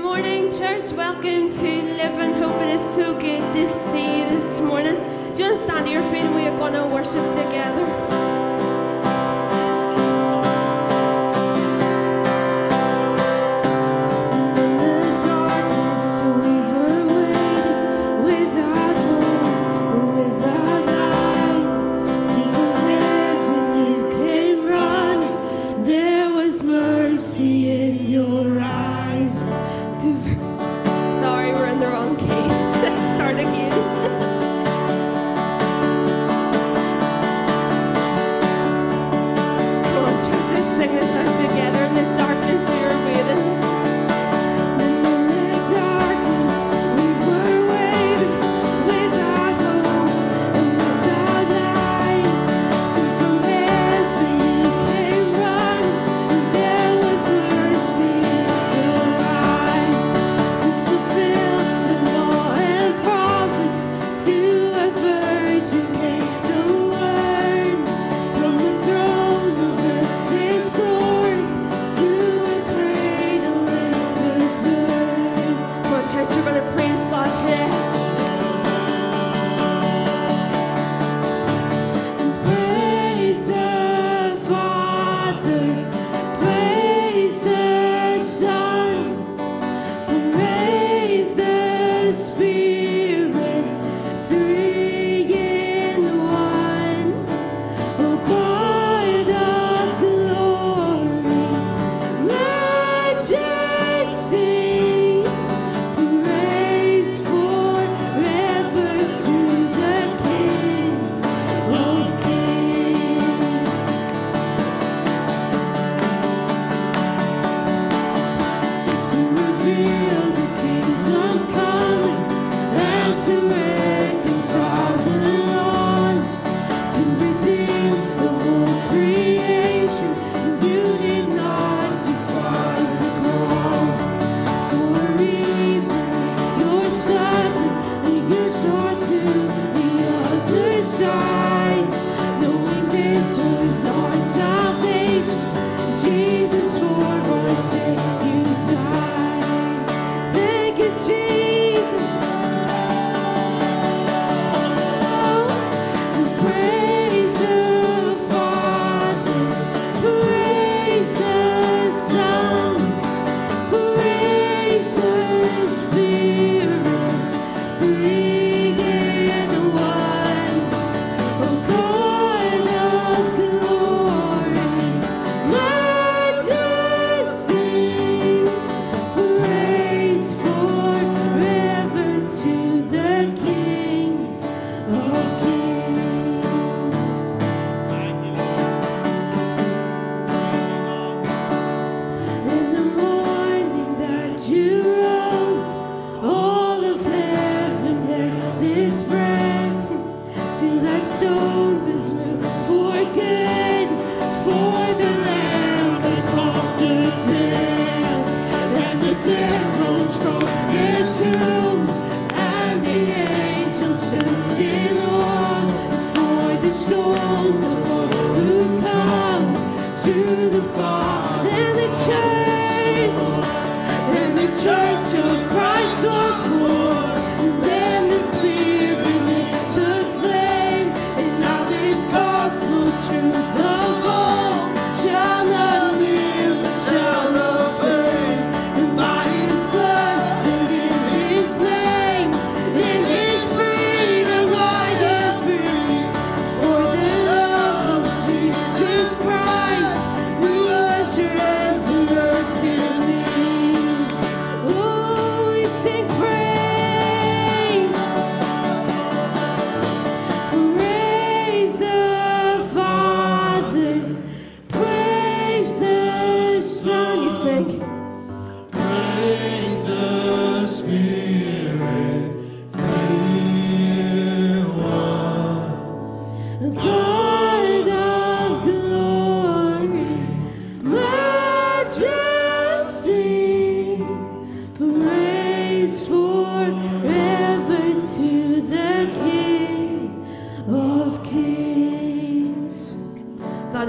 morning, church. Welcome to Live and Hope. It is so good to see you this morning. Just stand to your feet and we are going to worship together. north, south,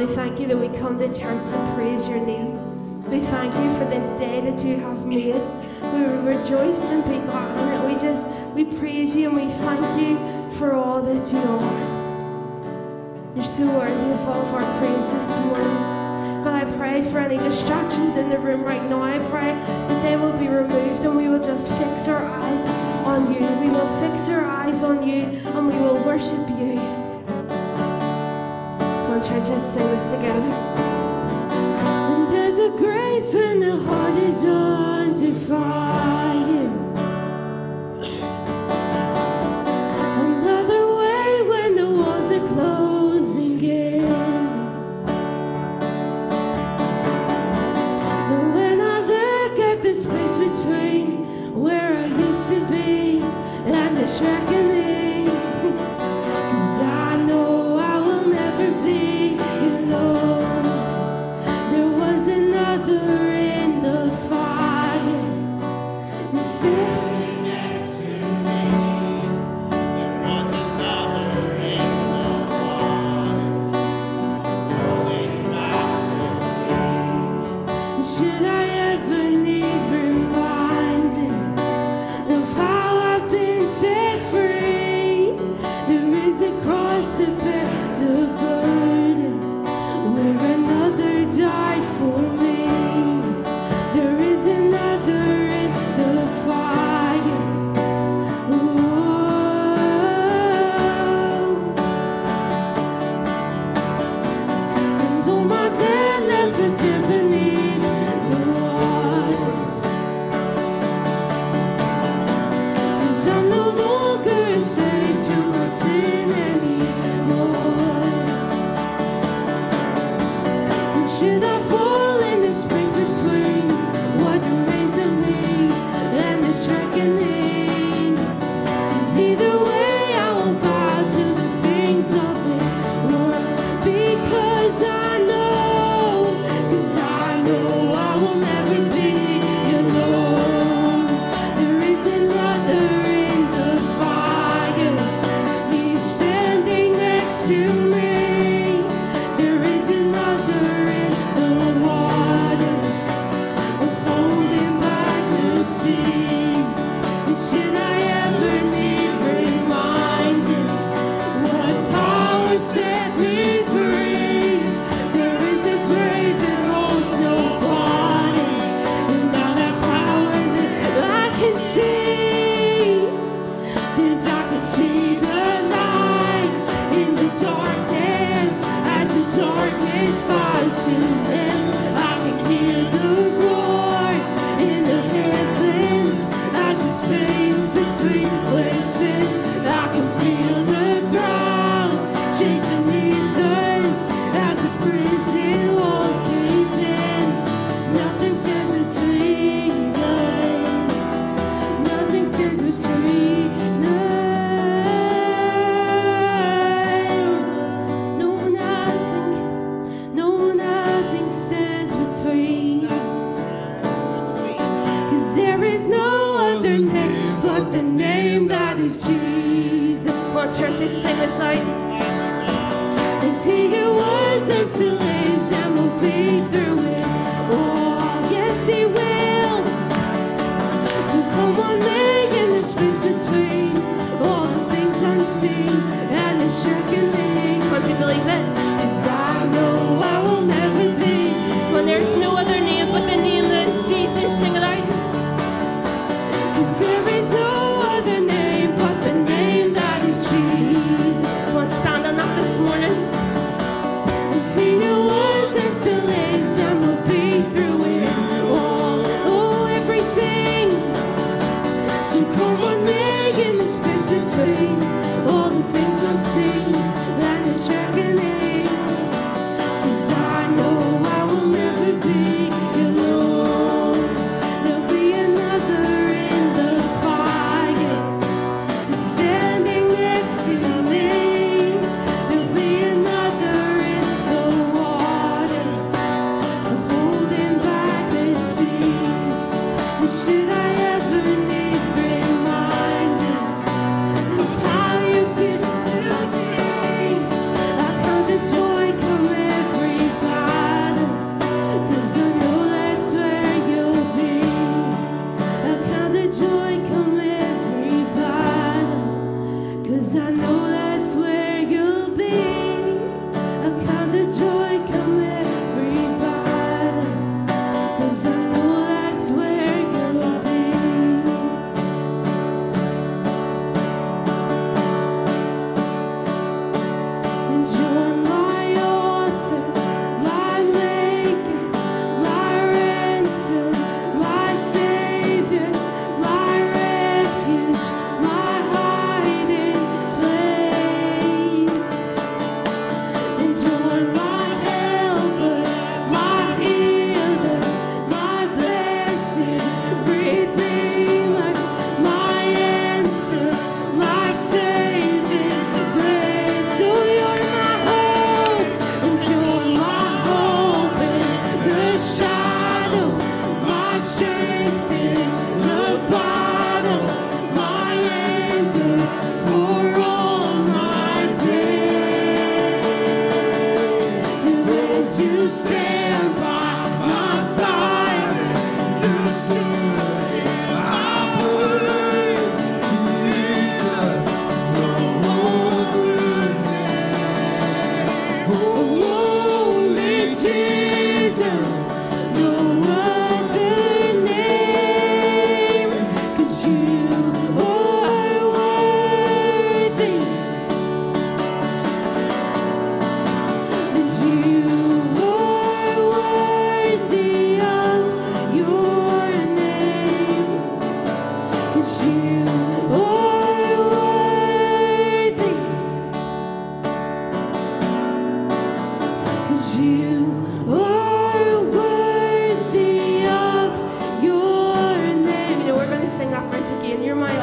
we thank you that we come to church and praise your name. We thank you for this day that you have made. We rejoice and be glad in it. We just, we praise you and we thank you for all that you are. You're so worthy of all of our praise this morning. God, I pray for any distractions in the room right now. I pray that they will be removed and we will just fix our eyes on you. We will fix our eyes on you and we will worship you church, let's sing this together. And there's a grace when the heart is on fire.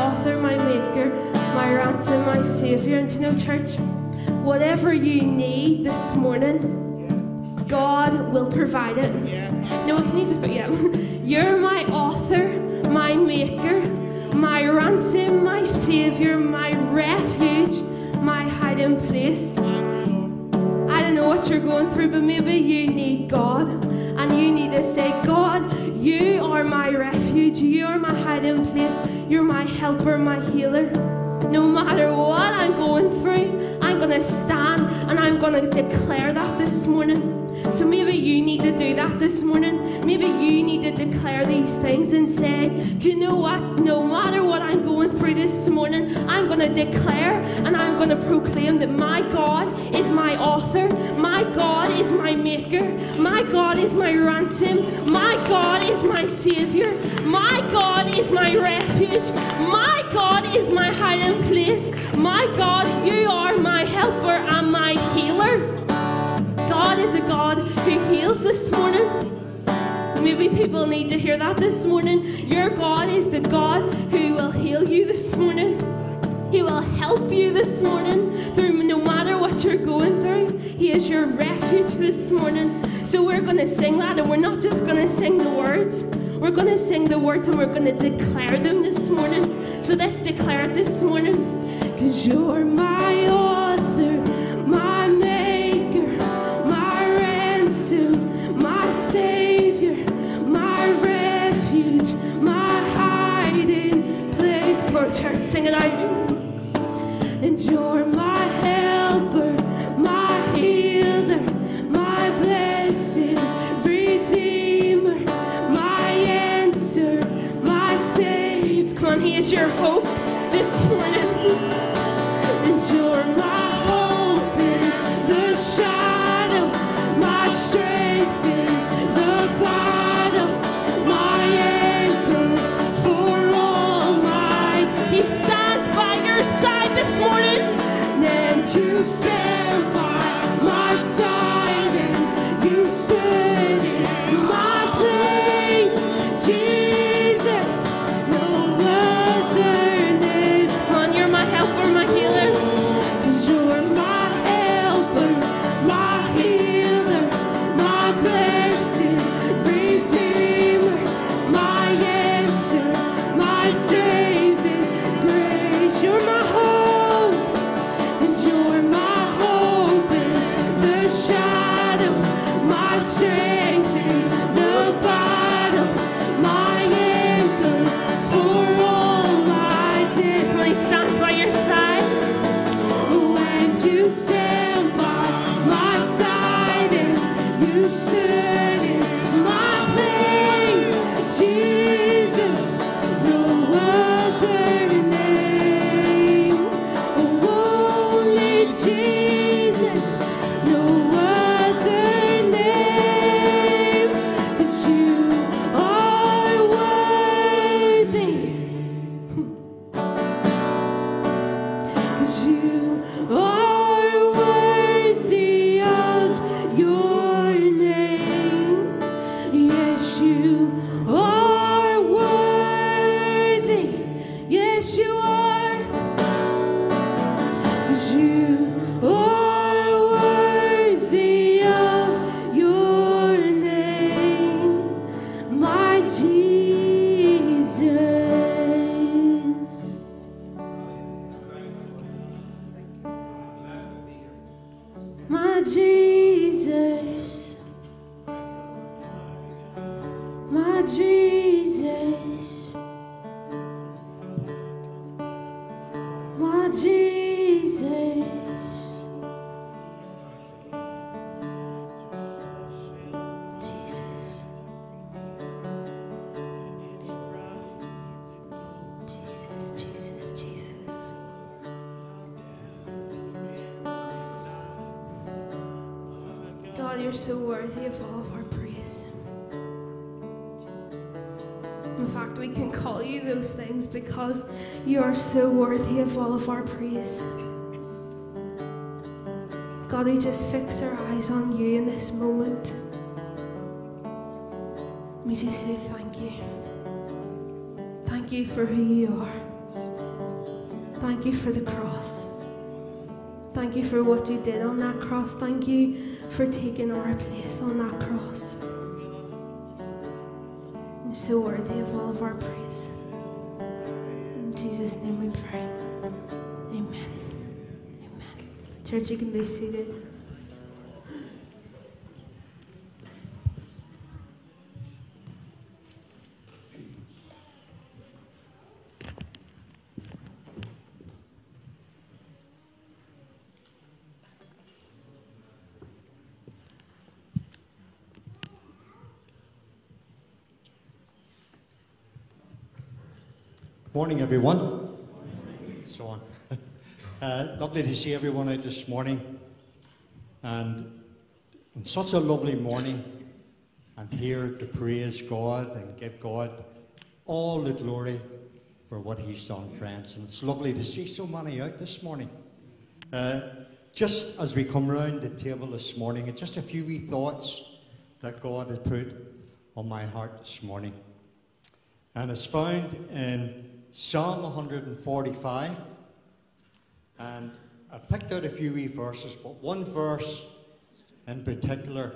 Author, my maker, my ransom, my savior. And to know, church, whatever you need this morning, God will provide it. No, can you just put, yeah. You're my author, my maker, my ransom, my savior, my refuge, my hiding place. I don't know what you're going through, but maybe you need God. You need to say, God, you are my refuge. You are my hiding place. You're my helper, my healer. No matter what I'm going through, I'm going to stand and I'm going to declare that this morning. So maybe you need to do that this morning. Maybe you need to declare these things and say, Do you know what? No matter what I'm going through this morning, I'm going to declare and I'm going to proclaim that my God is my author, my God is my maker, my God is my ransom, my God is my savior, my God is my refuge, my God is my hiding place, my God, you are my helper and my healer. God is a God who heals this morning. Maybe people need to hear that this morning. Your God is the God who will heal you this morning. He will help you this morning through no matter what you're going through. He is your refuge this morning. So we're going to sing that, and we're not just going to sing the words. We're going to sing the words and we're going to declare them this morning. So let's declare it this morning. Because you're my sing it out. And you're my our praise. God, we just fix our eyes on you in this moment. We just say thank you. Thank you for who you are. Thank you for the cross. Thank you for what you did on that cross. Thank you for taking our place on that cross. You're so worthy of all of our praise. In Jesus' name we pray. Church, you can be seated. Morning, everyone. Lovely to see everyone out this morning. And on such a lovely morning, I'm here to praise God and give God all the glory for what He's done, friends. And it's lovely to see so many out this morning. Uh, just as we come round the table this morning, just a few wee thoughts that God has put on my heart this morning. And it's found in Psalm 145. And I picked out a few wee verses, but one verse in particular,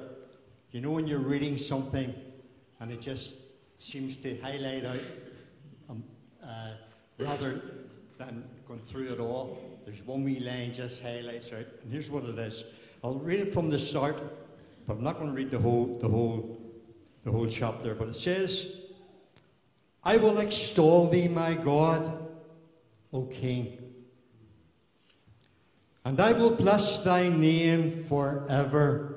you know, when you're reading something and it just seems to highlight out um, uh, rather than going through it all, there's one wee line just highlights out. And here's what it is. I'll read it from the start, but I'm not going to read the whole, the whole, the whole chapter. But it says, I will extol thee, my God, O King. And I will bless thy name forever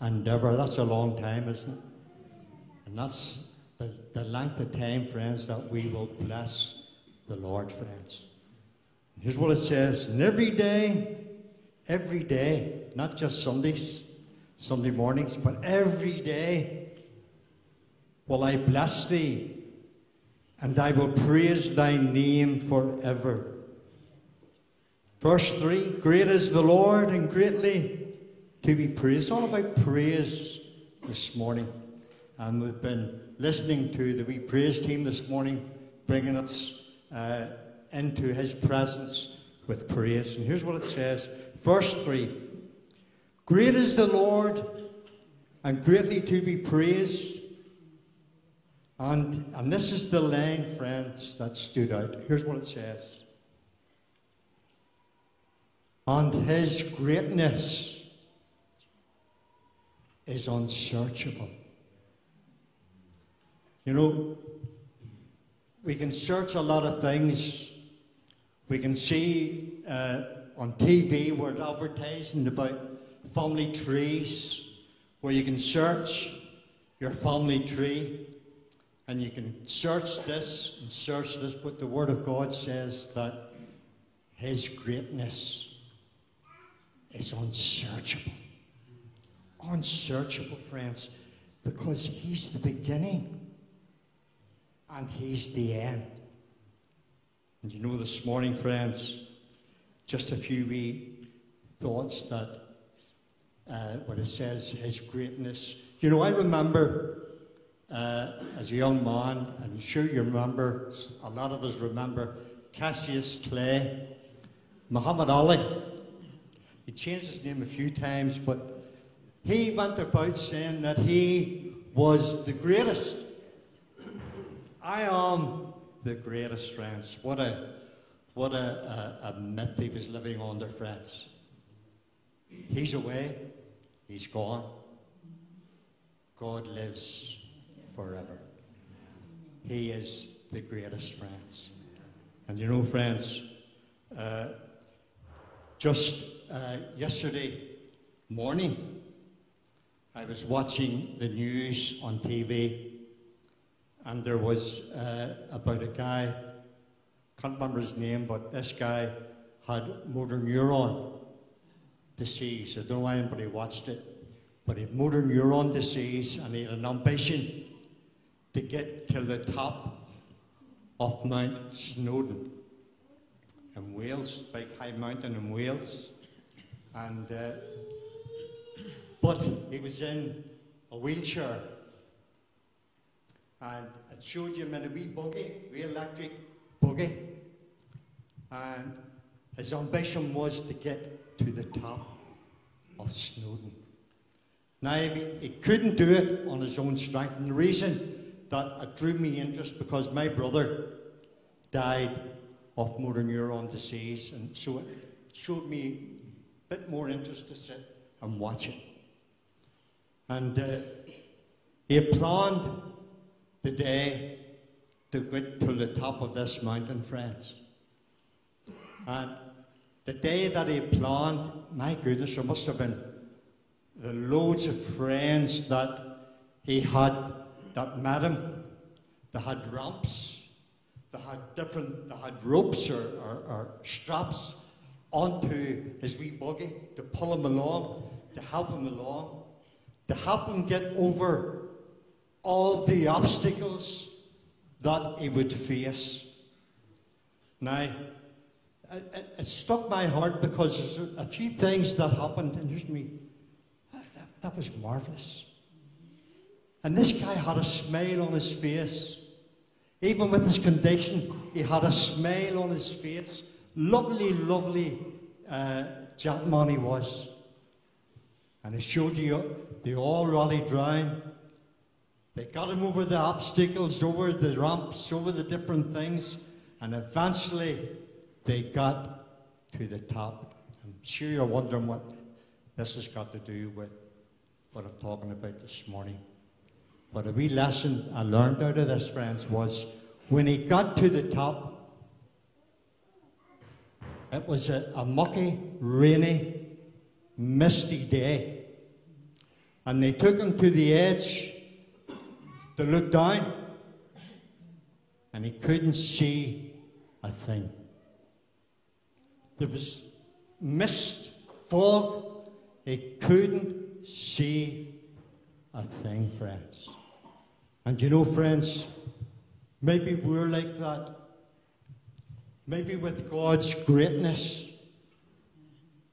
and ever. That's a long time, isn't it? And that's the, the length of time, friends, that we will bless the Lord, friends. Here's what it says And every day, every day, not just Sundays, Sunday mornings, but every day will I bless thee and I will praise thy name forever. Verse 3 Great is the Lord and greatly to be praised. All about praise this morning. And we've been listening to the wee praise team this morning, bringing us uh, into his presence with praise. And here's what it says Verse 3 Great is the Lord and greatly to be praised and, and this is the line, friends, that stood out. Here's what it says And his greatness is unsearchable. You know, we can search a lot of things. We can see uh, on TV where it's advertising about family trees, where you can search your family tree. And you can search this and search this, but the Word of God says that His greatness is unsearchable. Unsearchable, friends, because He's the beginning and He's the end. And you know, this morning, friends, just a few wee thoughts that uh, what it says, His greatness. You know, I remember uh, as a young man, and sure you remember, a lot of us remember Cassius Clay, Muhammad Ali. He changed his name a few times, but he went about saying that he was the greatest. I am the greatest, friends. What a what a, a, a myth he was living under, friends. He's away, he's gone. God lives forever. He is the greatest, friends. And you know, friends, uh, just uh, yesterday morning, I was watching the news on TV, and there was uh, about a guy, can't remember his name, but this guy had motor neuron disease. I don't know why anybody watched it, but he had motor neuron disease, and he had an ambition to get to the top of Mount Snowdon in Wales, big high mountain in Wales. And uh, but he was in a wheelchair, and it showed him in a wee buggy, wee electric buggy. And his ambition was to get to the top of Snowdon. Now, he, couldn't do it on his own strength, and the reason that it drew me interest because my brother died of motor neuron disease, and so it showed me bit more interest to sit and watch it. And uh, he planned the day to get to the top of this mountain, friends. And the day that he planned, my goodness, there must have been the loads of friends that he had that met him. They had ramps, they had different, they had ropes or, or, or straps onto his wee buggy to pull him along, to help him along, to help him get over all the obstacles that he would face. Now, it, it, struck my heart because there's a, few things that happened, and just me, that, that was marvellous. And this guy had a smile on his face. Even with his condition, he had a smile on his face. Lovely, lovely uh, gentleman he was. And he showed you they all rallied round. They got him over the obstacles, over the ramps, over the different things, and eventually they got to the top. I'm sure you're wondering what this has got to do with what I'm talking about this morning. But a wee lesson I learned out of this, friends, was when he got to the top, it was a, a mucky, rainy, misty day. And they took him to the edge to look down, and he couldn't see a thing. There was mist, fog, he couldn't see a thing, friends. And you know, friends, maybe we're like that. Maybe with God's greatness.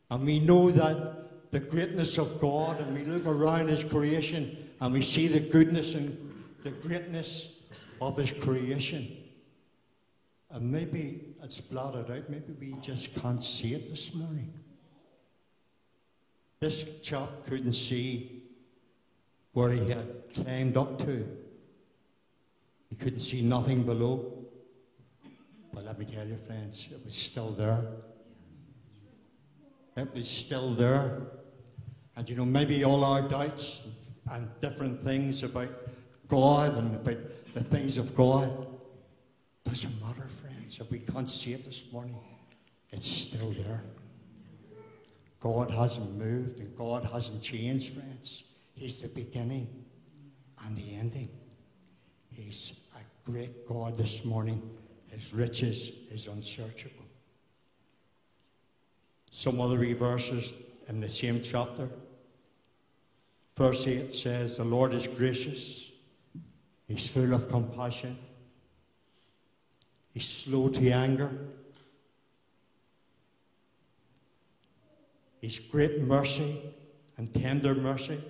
And we know that the greatness of God, and we look around His creation and we see the goodness and the greatness of His creation. And maybe it's blotted out. Maybe we just can't see it this morning. This chap couldn't see where he had climbed up to. He couldn't see nothing below. But let me tell you, friends, it was still there. It was still there. And you know, maybe all our doubts and different things about God and about the things of God. Doesn't matter, friends. If we can't see it this morning, it's still there. God hasn't moved and God hasn't changed, friends. He's the beginning and the ending. He's a great God this morning. His riches is unsearchable. Some other verses in the same chapter. Verse 8 says, The Lord is gracious He's full of compassion. He's slow to anger. He's great mercy and tender mercy.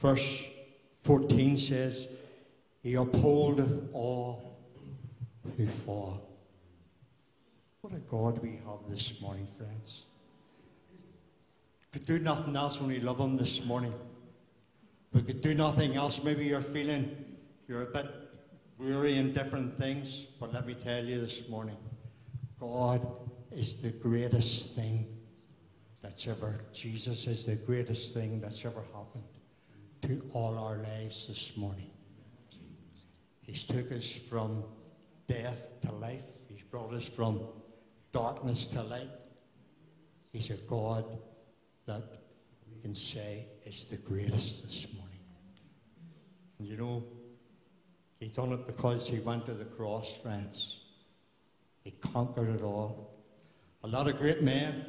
Verse 14 says, He upholdeth all fall. What a God we have this morning, friends. Could do nothing else when we love Him this morning. We could do nothing else. Maybe you're feeling you're a bit weary in different things, but let me tell you this morning God is the greatest thing that's ever, Jesus is the greatest thing that's ever happened to all our lives this morning. He's took us from death to life. He's brought us from darkness to light. He's a God that we can say is the greatest this morning. And you know, he done it because he went to the cross, friends. He conquered it all. A lot of great men,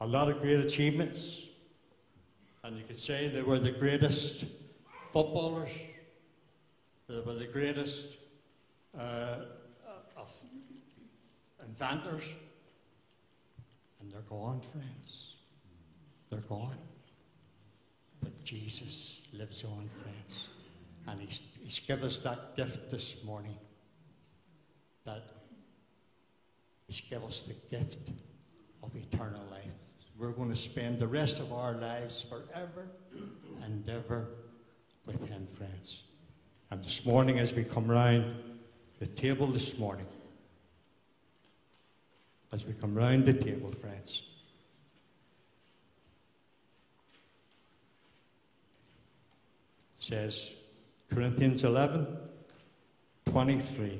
a lot of great achievements. And you could say they were the greatest footballers, they were the greatest uh, of inventors. And they're gone, friends. They're gone. But Jesus lives on, friends. And he's, he's given us that gift this morning that He's given us the gift of eternal life. We're going to spend the rest of our lives forever and ever with Him, friends. And this morning, as we come round the table this morning, as we come round the table, friends, it says, Corinthians 11, 23.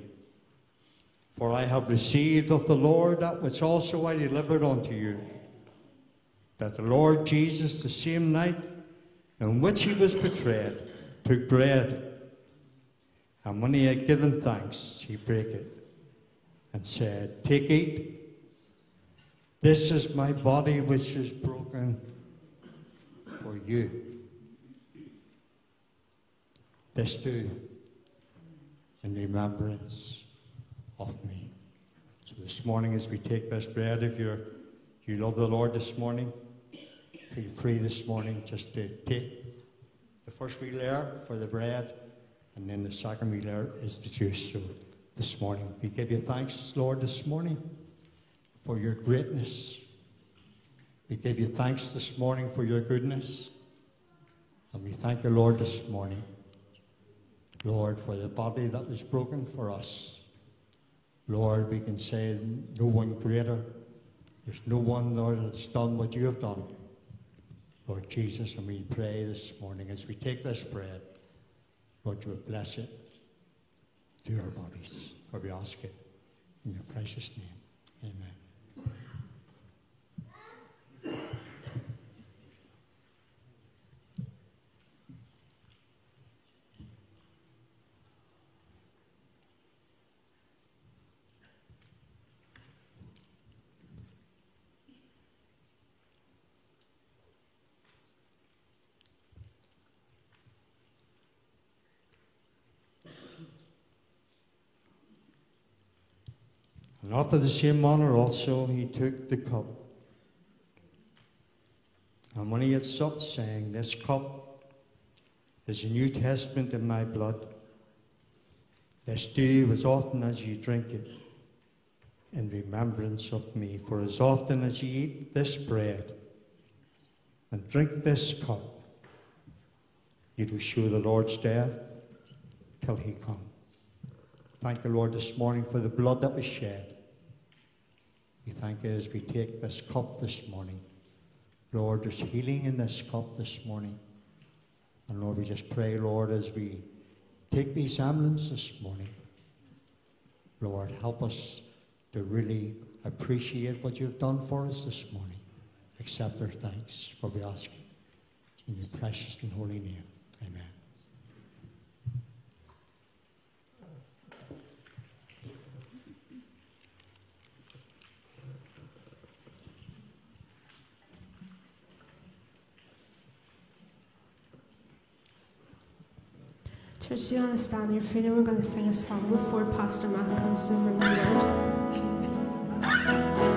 For I have received of the Lord that which also I delivered unto you, that the Lord Jesus, the same night in which he was betrayed, took bread, and when he had given thanks, he brake it, and said, Take, eat. This is my body which is broken for you. This do in remembrance of me. So this morning, as we take this bread, if you're you love the Lord this morning, feel free this morning just to take the first wee layer for the bread, and then the layer is the juice. So this morning, we give you thanks, Lord, this morning for your greatness. We give you thanks this morning for your goodness. And we thank the Lord this morning, Lord, for the body that was broken for us. Lord, we can say no one greater. There's no one, Lord, that's done what you have done. Lord Jesus, and we pray this morning as we take this bread, Lord, you will bless it to our bodies. For we ask it in your precious name. Amen. And after the same manner also he took the cup. And when he had supped, saying, This cup is the New Testament in my blood. This do as often as ye drink it in remembrance of me. For as often as ye eat this bread and drink this cup, ye do show the Lord's death till he come. Thank the Lord this morning for the blood that was shed. We thank you as we take this cup this morning. Lord, there's healing in this cup this morning. And Lord, we just pray, Lord, as we take these emblems this morning, Lord, help us to really appreciate what you've done for us this morning. Accept our thanks, for we ask in your precious and holy name. Amen. Church, you want to stand your and we're going to sing a song before Pastor Matt comes to bring the word.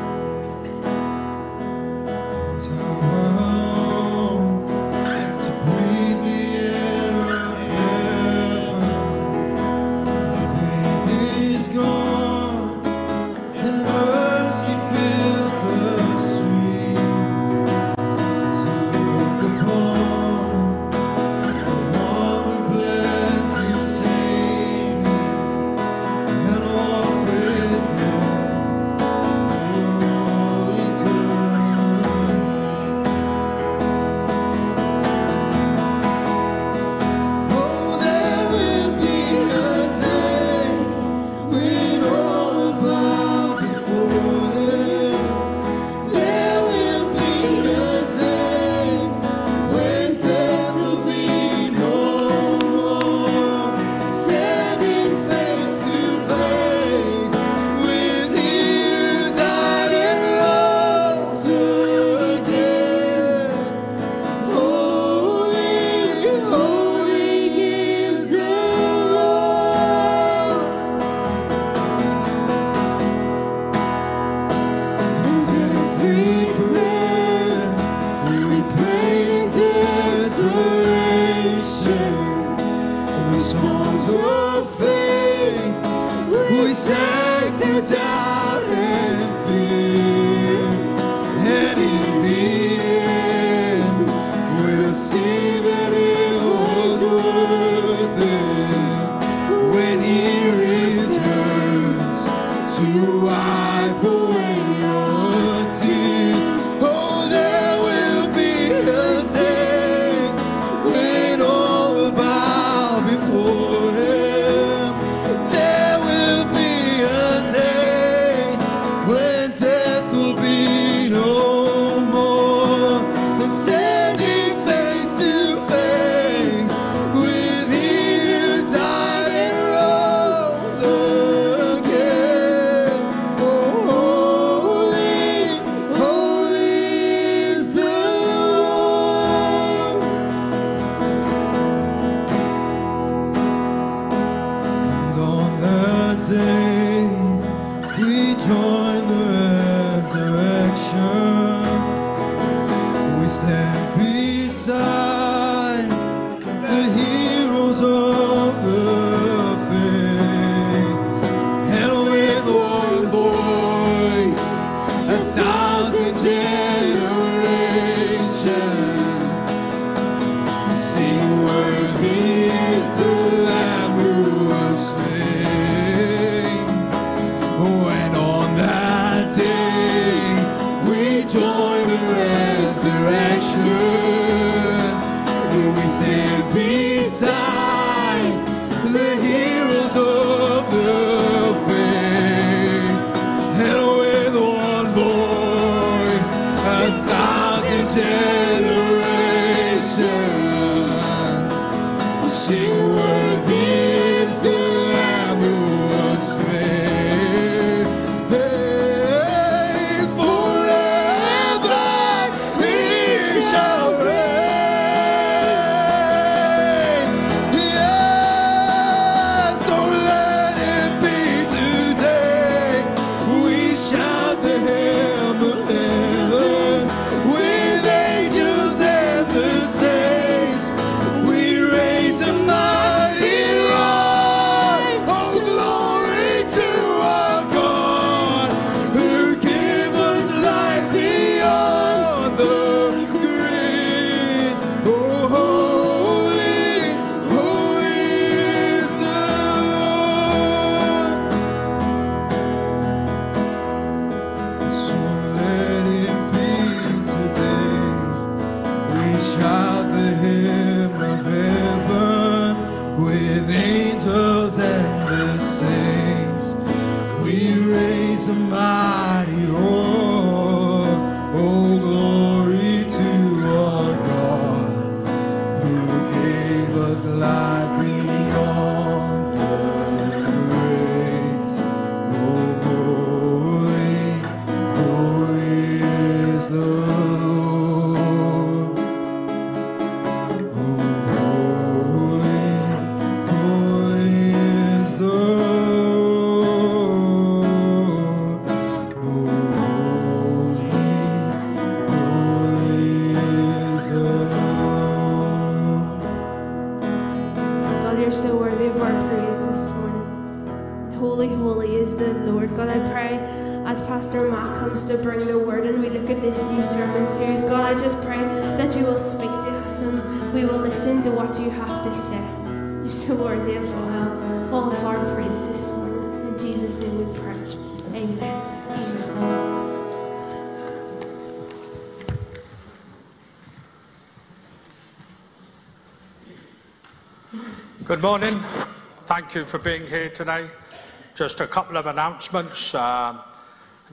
Good morning. Thank you for being here today. Just a couple of announcements, um,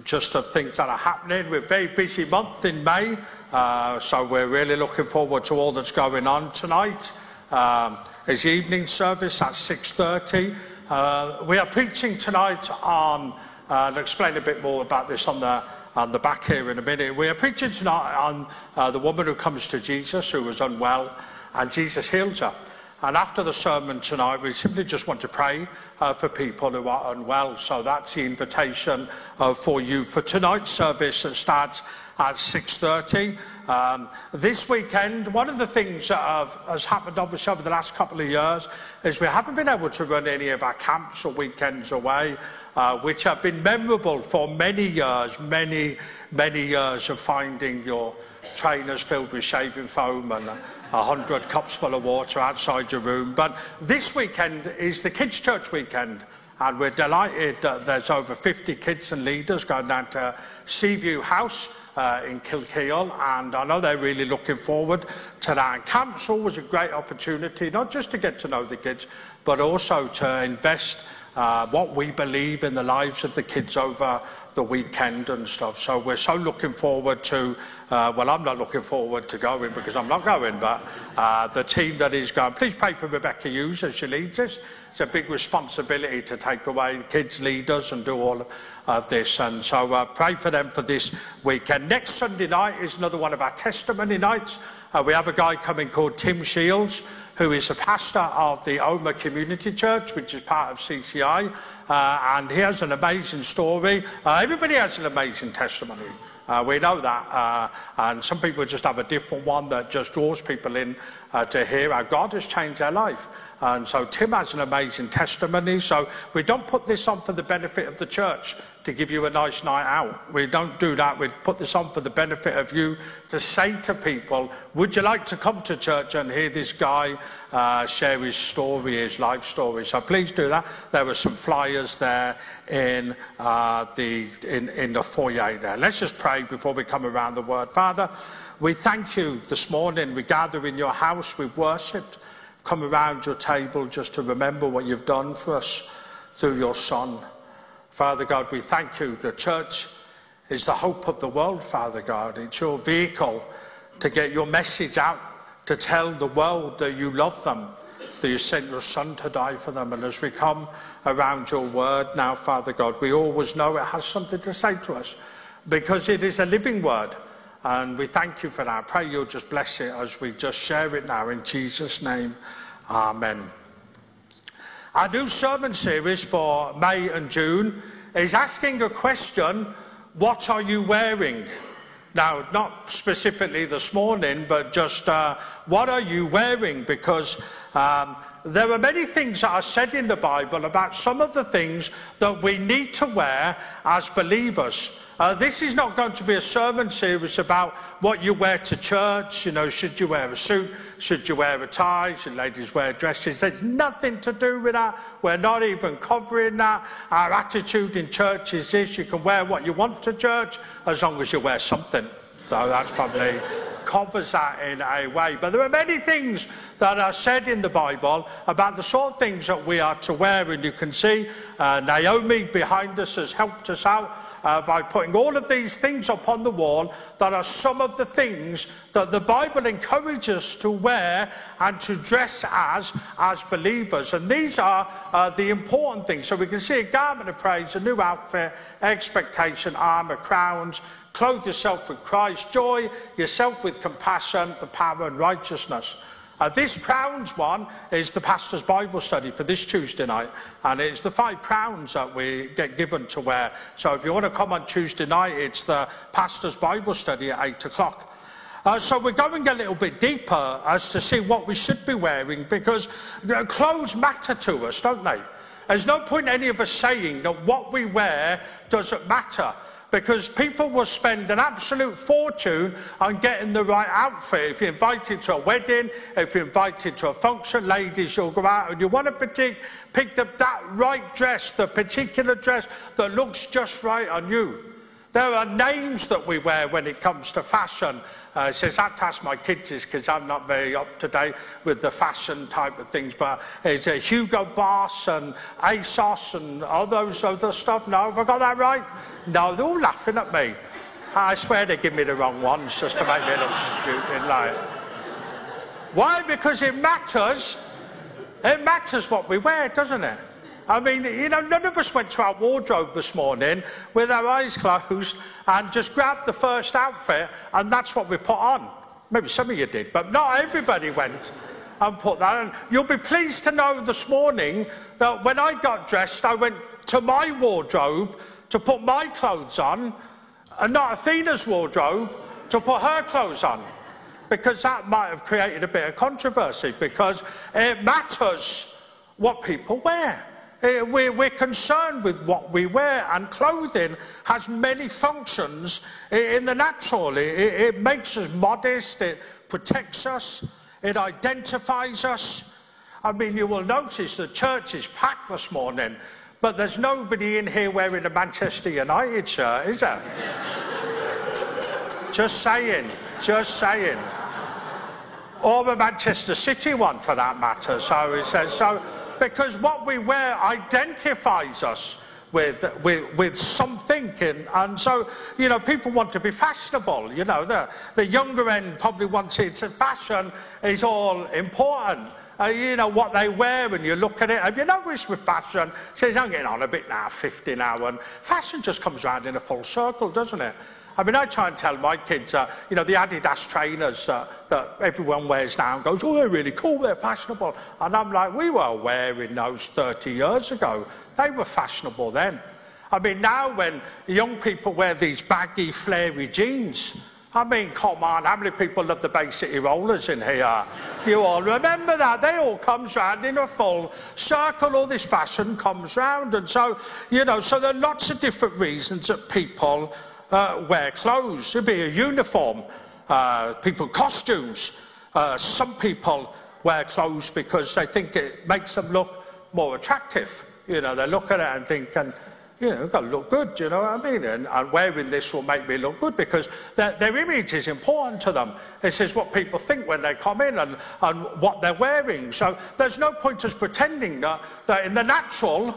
just of things that are happening. We're a very busy month in May, uh, so we're really looking forward to all that's going on tonight. Um, is evening service at 6.30. Uh, we are preaching tonight on, uh, I'll explain a bit more about this on the on the back here in a minute. We are preaching tonight on uh, the woman who comes to Jesus who was unwell and Jesus heals her. And after the sermon tonight, we simply just want to pray uh, for people who are unwell. So that's the invitation uh, for you for tonight's service that starts at 6.30. Um, this weekend, one of the things that have, has happened obviously over the last couple of years is we haven't been able to run any of our camps or weekends away. uh, which have been memorable for many years, many, many years of finding your trainers filled with shaving foam and a hundred cups full of water outside your room. But this weekend is the Kids' Church weekend. And we're delighted that there's over 50 kids and leaders going down to Seaview House uh, in Kilkeel. And I know they're really looking forward to that. And camp's always a great opportunity, not just to get to know the kids, but also to invest uh, what we believe in the lives of the kids over the weekend and stuff. So we're so looking forward to, uh, well, I'm not looking forward to going because I'm not going, but uh, the team that is going. Please pray for Rebecca Hughes as she leads us. It's a big responsibility to take away kids' leaders and do all of this. And so uh, pray for them for this weekend. Next Sunday night is another one of our testimony nights. Uh, we have a guy coming called Tim Shields, who is a pastor of the Omagh Community Church, which is part of CCI. Uh, and he has an amazing story. Uh, everybody has an amazing testimony. Uh, we know that. Uh, and some people just have a different one that just draws people in uh, to hear how God has changed their life. And so Tim has an amazing testimony. So we don't put this on for the benefit of the church to give you a nice night out. We don't do that. We put this on for the benefit of you to say to people, would you like to come to church and hear this guy uh, share his story, his life story? So please do that. There were some flyers there in, uh, the, in, in the foyer there. Let's just pray before we come around the word. Father, we thank you this morning. We gather in your house. We've worshipped come around your table just to remember what you've done for us through your Son. Father God, we thank you. The church is the hope of the world, Father God. It's your vehicle to get your message out, to tell the world that you love them, that you sent your Son to die for them. And as we come around your word now, Father God, we always know it has something to say to us because it is a living word. And we thank you for that. I pray you'll just bless it as we just share it now in Jesus' name. Amen. Our new sermon series for May and June is asking a question What are you wearing? Now, not specifically this morning, but just uh, what are you wearing? Because um, there are many things that are said in the Bible about some of the things that we need to wear as believers. Uh, this is not going to be a sermon series about what you wear to church. You know, should you wear a suit? Should you wear a tie? Should ladies wear dresses? There's nothing to do with that. We're not even covering that. Our attitude in church is this you can wear what you want to church as long as you wear something. So that's probably covers that in a way. But there are many things that are said in the Bible about the sort of things that we are to wear. And you can see uh, Naomi behind us has helped us out uh, by putting all of these things upon the wall that are some of the things that the Bible encourages us to wear and to dress as as believers. And these are uh, the important things. So we can see a garment of praise, a new outfit, expectation, armour, crowns, clothe yourself with Christ, joy yourself with compassion, the power and righteousness. Uh, this crowns one is the pastor's Bible study for this Tuesday night, and it's the five crowns that we get given to wear. So if you want to come on Tuesday night, it's the pastor's Bible study at eight o'clock. Uh, so we're going a little bit deeper as to see what we should be wearing because clothes matter to us, don't they? There's no point any of us saying that what we wear doesn't matter because people will spend an absolute fortune on getting the right outfit. If you're invited to a wedding, if you're invited to a function, ladies, you'll go out and you want to pick, pick the, that right dress, the particular dress that looks just right on you. There are names that we wear when it comes to fashion. Uh, says that task my kids is because I'm not very up to date with the fashion type of things. But it's a Hugo Boss and ASOS and all those other stuff. No, have I got that right? No, they're all laughing at me. I swear they give me the wrong ones just to make me look stupid. Like, why? Because it matters. It matters what we wear, doesn't it? I mean, you know, none of us went to our wardrobe this morning with our eyes closed and just grabbed the first outfit and that's what we put on. Maybe some of you did, but not everybody went and put that on. You'll be pleased to know this morning that when I got dressed, I went to my wardrobe to put my clothes on and not Athena's wardrobe to put her clothes on. Because that might have created a bit of controversy because it matters what people wear. Eh, We're, concerned with what we wear, and clothing has many functions in the natural. It, makes us modest, it protects us, it identifies us. I mean, you will notice the church is packed this morning, but there's nobody in here wearing a Manchester United shirt, is there? just saying, just saying or the Manchester City one for that matter. So it says so because what we wear identifies us with with with something, and, and so you know people want to be fashionable. You know the the younger end probably wants it. So fashion is all important. Uh, you know what they wear and you look at it. Have you noticed with fashion? Says I'm getting on a bit now, 50 now, and fashion just comes round in a full circle, doesn't it? I mean, I try and tell my kids, uh, you know, the Adidas trainers uh, that everyone wears now and goes, oh, they're really cool, they're fashionable. And I'm like, we were wearing those 30 years ago. They were fashionable then. I mean, now when young people wear these baggy, flary jeans, I mean, come on, how many people love the Bay City Rollers in here? You all remember that? They all comes round in a full circle, all this fashion comes round. And so, you know, so there are lots of different reasons that people uh, wear clothes. It'd be a uniform, uh, people costumes. Uh, some people wear clothes because they think it makes them look more attractive. You know, they look at it and think, and, you know, got to look good, you know what I mean? And, and wearing this will make me look good because their, their image is important to them. This is what people think when they come in and, and what they're wearing. So there's no point us pretending that, that in the natural,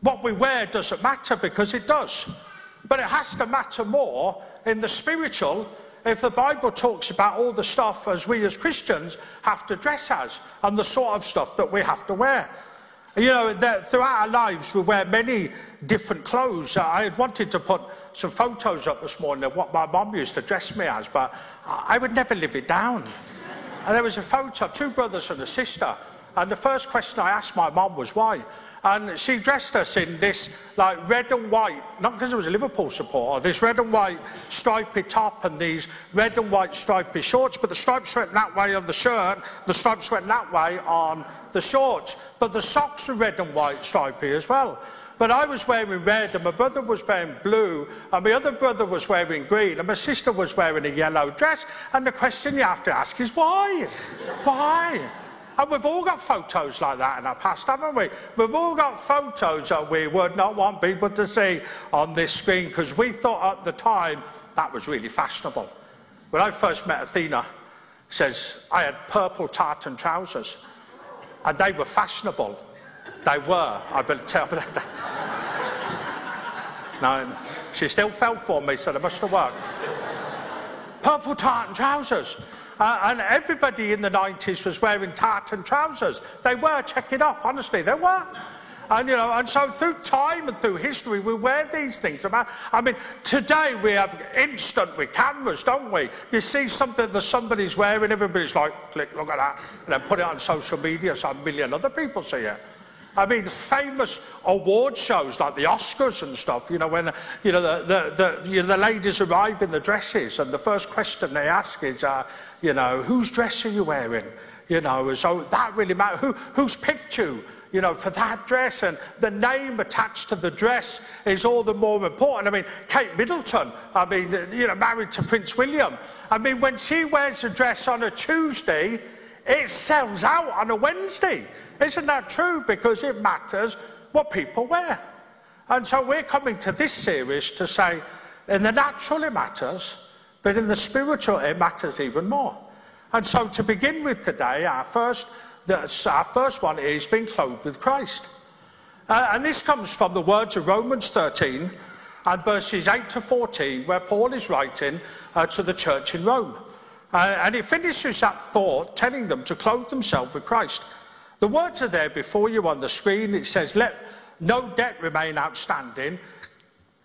what we wear doesn't matter because it does. But it has to matter more in the spiritual if the Bible talks about all the stuff as we as Christians have to dress as and the sort of stuff that we have to wear. You know, throughout our lives, we wear many different clothes. I had wanted to put some photos up this morning of what my mum used to dress me as, but I I would never live it down. And there was a photo of two brothers and a sister. And the first question I asked my mum was why. And she dressed us in this like red and white, not because I was a Liverpool supporter, this red and white stripy top and these red and white stripy shorts, but the stripes went that way on the shirt, the stripes went that way on the shorts. But the socks were red and white stripy as well. But I was wearing red, and my brother was wearing blue, and my other brother was wearing green, and my sister was wearing a yellow dress. And the question you have to ask is why? Why? And we've all got photos like that in our past, haven't we? We've all got photos that we would not want people to see on this screen because we thought at the time that was really fashionable. When I first met Athena, says I had purple tartan trousers, and they were fashionable. They were. I better tell you that. No, she still fell for me, so they must have worked. Purple tartan trousers. Uh, and everybody in the 90s was wearing tartan trousers. They were, check it up, honestly, they were. And you know, and so through time and through history, we wear these things. I mean, today we have instant with cameras, don't we? You see something that somebody's wearing, everybody's like, click, look at that, and then put it on social media so a million other people see it. I mean, famous award shows like the Oscars and stuff. You know, when you know the the, the, you know, the ladies arrive in the dresses, and the first question they ask is, uh, you know, whose dress are you wearing? You know, so that really matters. Who who's picked you? You know, for that dress and the name attached to the dress is all the more important. I mean, Kate Middleton, I mean, you know, married to Prince William. I mean, when she wears a dress on a Tuesday, it sells out on a Wednesday. Isn't that true? Because it matters what people wear. And so we're coming to this series to say, in the natural it matters, but in the spiritual it matters even more. And so to begin with today, our first, our first one is being clothed with Christ. Uh, and this comes from the words of Romans 13 and verses 8 to 14, where Paul is writing uh, to the church in Rome. Uh, and he finishes that thought telling them to clothe themselves with Christ. The words are there before you on the screen. It says, Let no debt remain outstanding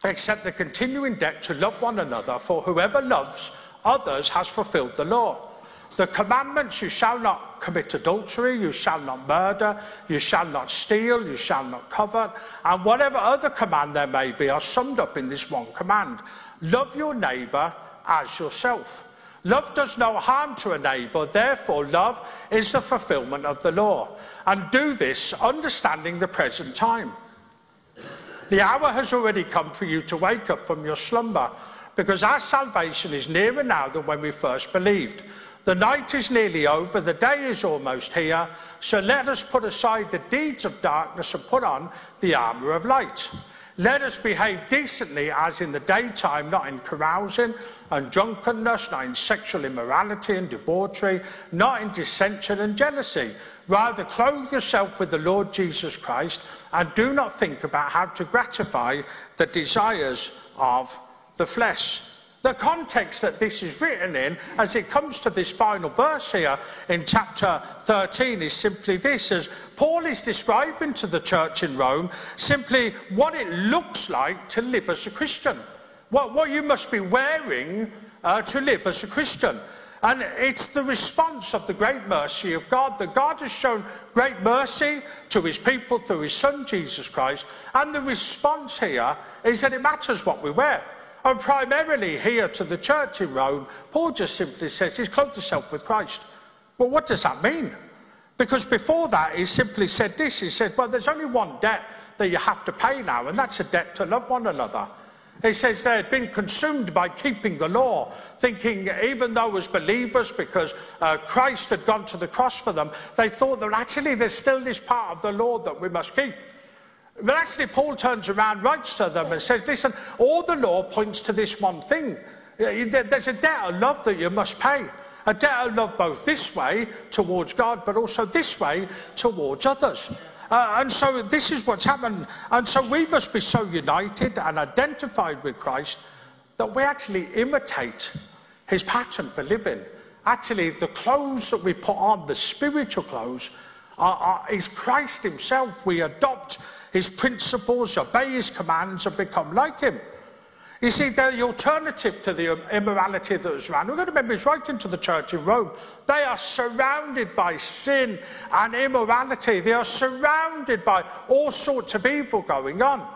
except the continuing debt to love one another, for whoever loves others has fulfilled the law. The commandments you shall not commit adultery, you shall not murder, you shall not steal, you shall not covet, and whatever other command there may be are summed up in this one command love your neighbour as yourself. Love does no harm to a neighbour, therefore, love is the fulfilment of the law. And do this understanding the present time. The hour has already come for you to wake up from your slumber, because our salvation is nearer now than when we first believed. The night is nearly over, the day is almost here, so let us put aside the deeds of darkness and put on the armour of light. Let us behave decently as in the daytime, not in carousing and drunkenness, not in sexual immorality and debauchery, not in dissension and jealousy. Rather, clothe yourself with the Lord Jesus Christ and do not think about how to gratify the desires of the flesh. The context that this is written in, as it comes to this final verse here in chapter 13, is simply this as Paul is describing to the church in Rome simply what it looks like to live as a Christian, what, what you must be wearing uh, to live as a Christian. And it's the response of the great mercy of God that God has shown great mercy to his people through his son Jesus Christ. And the response here is that it matters what we wear. And primarily here to the church in Rome, Paul just simply says he's clothed himself with Christ. Well, what does that mean? Because before that, he simply said this he said, Well, there's only one debt that you have to pay now, and that's a debt to love one another. He says they had been consumed by keeping the law, thinking even though as believers, because uh, Christ had gone to the cross for them, they thought that actually there's still this part of the law that we must keep. But actually, Paul turns around, writes to them, and says, Listen, all the law points to this one thing. There's a debt of love that you must pay. A debt of love both this way towards God, but also this way towards others. Uh, and so this is what's happened. And so we must be so united and identified with Christ that we actually imitate his pattern for living. Actually, the clothes that we put on, the spiritual clothes, are, are, is Christ himself. We adopt his principles, obey his commands, and become like him. You see, they're the alternative to the um, immorality that was around. We've got to remember, he's writing to the church in Rome. They are surrounded by sin and immorality. They are surrounded by all sorts of evil going on.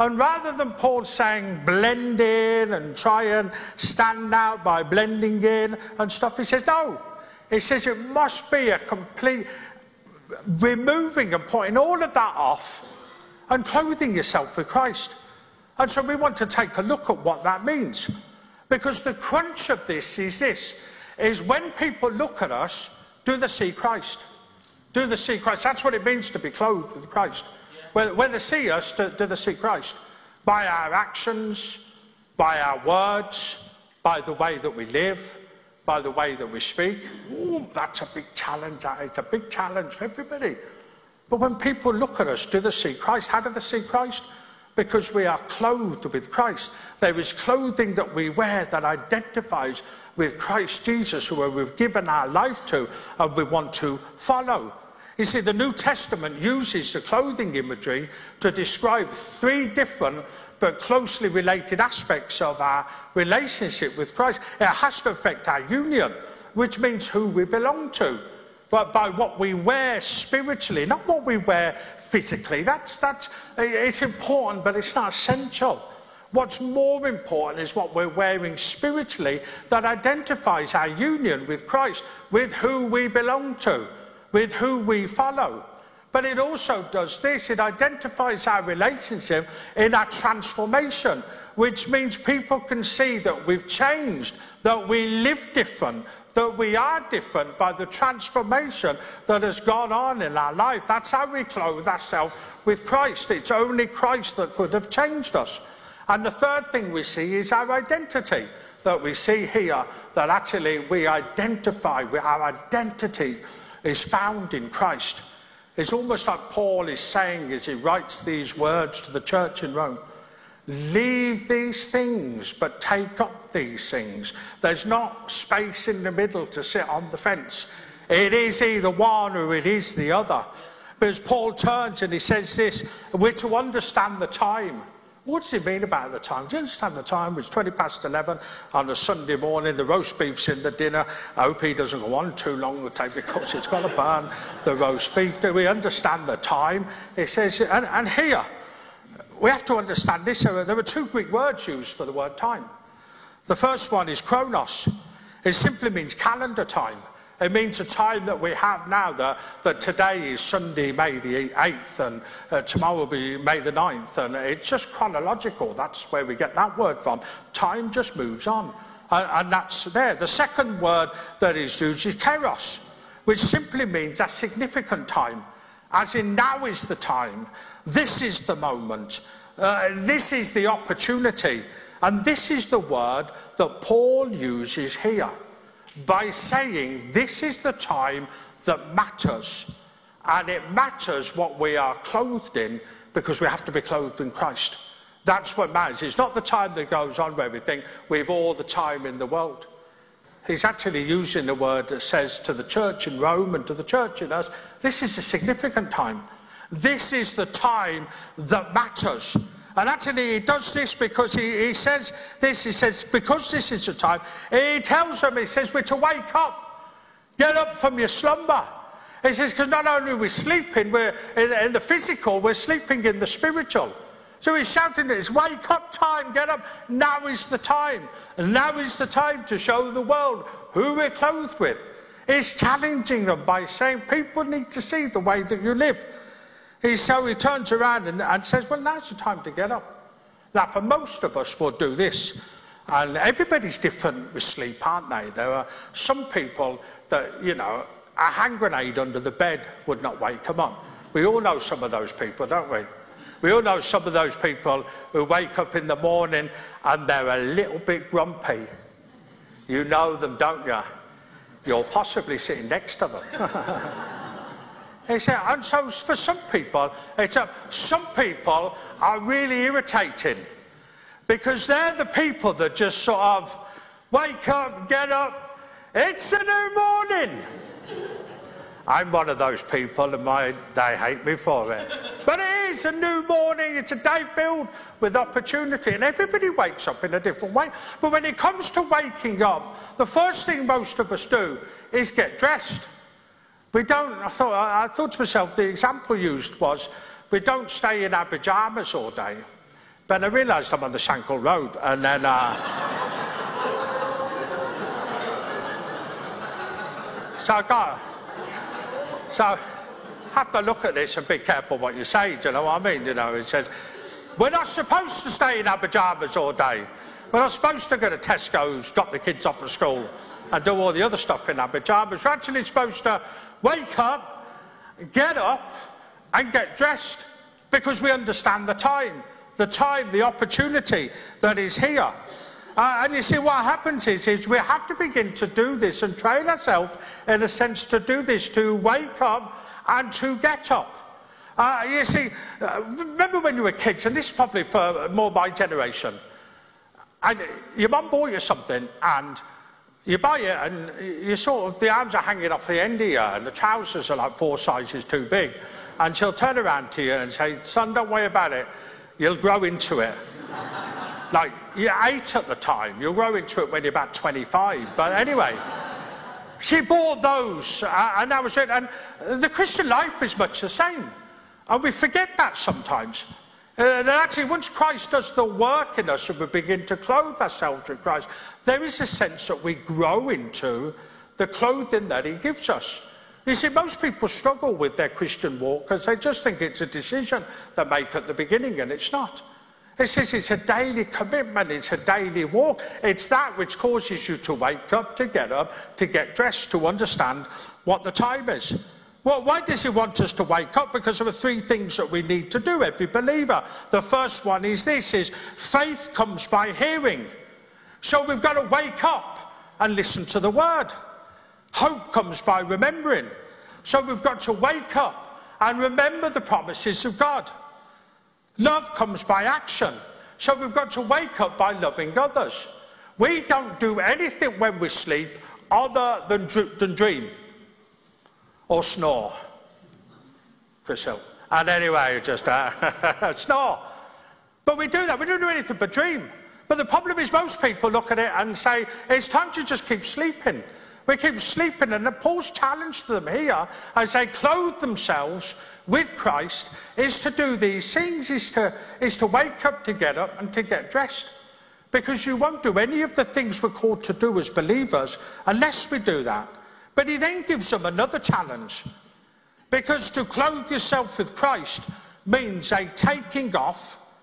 And rather than Paul saying blend in and try and stand out by blending in and stuff, he says, no. He says it must be a complete removing and putting all of that off and clothing yourself with Christ. And so we want to take a look at what that means. Because the crunch of this is this, is when people look at us, do they see Christ? Do they see Christ? That's what it means to be clothed with Christ. When, when they see us, do, do they see Christ? By our actions, by our words, by the way that we live, by the way that we speak. Ooh, that's a big challenge. It's a big challenge for everybody. But when people look at us, do they see Christ? How do they see Christ? Because we are clothed with Christ. There is clothing that we wear that identifies with Christ Jesus, who we've given our life to and we want to follow. You see, the New Testament uses the clothing imagery to describe three different but closely related aspects of our relationship with Christ. It has to affect our union, which means who we belong to but by what we wear spiritually, not what we wear physically. That's, that's, it's important, but it's not essential. What's more important is what we're wearing spiritually that identifies our union with Christ, with who we belong to, with who we follow. But it also does this it identifies our relationship in our transformation, which means people can see that we've changed, that we live different, that we are different by the transformation that has gone on in our life. That's how we clothe ourselves with Christ. It's only Christ that could have changed us. And the third thing we see is our identity. That we see here that actually we identify, our identity is found in Christ. It's almost like Paul is saying as he writes these words to the church in Rome Leave these things, but take up these things. There's not space in the middle to sit on the fence. It is either one or it is the other. But as Paul turns and he says this, we're to understand the time. What does he mean about the time? Do you understand the time? It's 20 past 11 on a Sunday morning. The roast beef's in the dinner. I hope he doesn't go on too long because it's going to burn the roast beef. Do we understand the time? He says, and, and here, we have to understand this. There are two Greek words used for the word time. The first one is chronos. It simply means calendar time. It means a time that we have now, that, that today is Sunday, May the 8th, and uh, tomorrow will be May the 9th. And it's just chronological. That's where we get that word from. Time just moves on. And, and that's there. The second word that is used is kairos, which simply means a significant time. As in, now is the time. This is the moment. Uh, this is the opportunity. And this is the word that Paul uses here by saying this is the time that matters. And it matters what we are clothed in because we have to be clothed in Christ. That's what matters. It's not the time that goes on where we think we've all the time in the world. He's actually using the word that says to the church in Rome and to the church in us, this is a significant time. This is the time that matters. And actually, he does this because he, he says this. He says, because this is the time, he tells them, he says, we're to wake up. Get up from your slumber. He says, because not only are we sleeping, we're in, in the physical, we're sleeping in the spiritual. So he's shouting it's wake up time, get up. Now is the time. And now is the time to show the world who we're clothed with. He's challenging them by saying, people need to see the way that you live. He, so he turns around and, and says, Well, now's the time to get up. Now, for most of us, we'll do this. And everybody's different with sleep, aren't they? There are some people that, you know, a hand grenade under the bed would not wake them up. We all know some of those people, don't we? We all know some of those people who wake up in the morning and they're a little bit grumpy. You know them, don't you? You're possibly sitting next to them. And so for some people, it's some people are really irritating because they're the people that just sort of wake up, get up, it's a new morning. I'm one of those people, and my, they hate me for it. But it is a new morning, it's a day filled with opportunity, and everybody wakes up in a different way. But when it comes to waking up, the first thing most of us do is get dressed. We don't, I thought, I to myself, the example used was, we don't stay in our pyjamas all day. But I realised I'm on the Shankill Road, and then. Uh, so I got. So have to look at this and be careful what you say, do you know what I mean? You know, it says, we're not supposed to stay in our pyjamas all day. We're not supposed to go to Tesco's, drop the kids off at school, and do all the other stuff in our pyjamas. We're actually supposed to wake up, get up, and get dressed because we understand the time, the time, the opportunity that is here. Uh, and you see, what happens is, is we have to begin to do this and train ourselves, in a sense, to do this, to wake up and to get up. Uh, you see, uh, remember when you were kids, and this is probably for more my generation, and your mum bought you something, and you buy it and you sort of, the arms are hanging off the end here and the trousers are like four sizes too big. And she'll turn around to you and say, son, don't worry about it. You'll grow into it. like, you're eight at the time. You'll grow into it when you're about 25. But anyway, she bought those uh, and that was it. And the Christian life is much the same. And we forget that sometimes. Uh, and actually, once Christ does the work in us and we begin to clothe ourselves with Christ, there is a sense that we grow into the clothing that He gives us. You see, most people struggle with their Christian walk because they just think it's a decision they make at the beginning, and it's not. It says it's a daily commitment, it's a daily walk. It's that which causes you to wake up, to get up, to get dressed, to understand what the time is. Well, why does he want us to wake up? Because there are three things that we need to do, every believer. The first one is this is faith comes by hearing. So we've got to wake up and listen to the word. Hope comes by remembering. So we've got to wake up and remember the promises of God. Love comes by action. So we've got to wake up by loving others. We don't do anything when we sleep other than, than dream or snore. Priscilla. And anyway, just uh, snore. But we do that. We don't do anything but dream. But the problem is most people look at it and say, it's time to just keep sleeping. We keep sleeping. And Paul's challenge to them here as they clothe themselves with Christ is to do these things, is to, is to wake up, to get up, and to get dressed. because you won't do any of the things we're called to do as believers unless we do that. But he then gives them another challenge because to clothe yourself with Christ means a taking off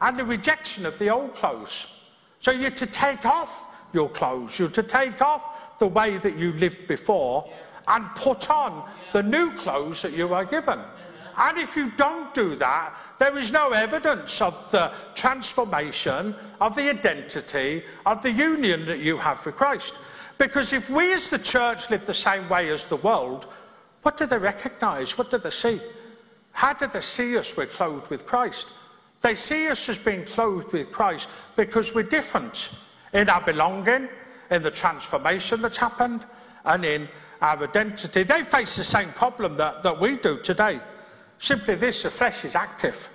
and a rejection of the old clothes. So you're to take off your clothes, you're to take off the way that you lived before and put on the new clothes that you are given. And if you don't do that, there is no evidence of the transformation, of the identity, of the union that you have with Christ. Because if we as the church live the same way as the world, what do they recognize? What do they see? How do they see us? We're clothed with Christ. They see us as being clothed with Christ because we're different in our belonging, in the transformation that's happened, and in our identity. They face the same problem that, that we do today. Simply this the flesh is active.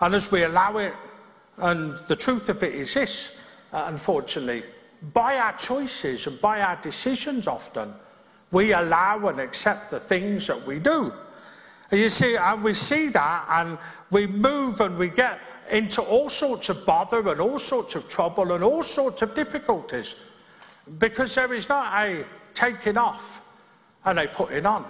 And as we allow it, and the truth of it is this, uh, unfortunately, by our choices and by our decisions often, we allow and accept the things that we do. And you see, and we see that, and we move and we get into all sorts of bother and all sorts of trouble and all sorts of difficulties because there is not a taking off and a putting on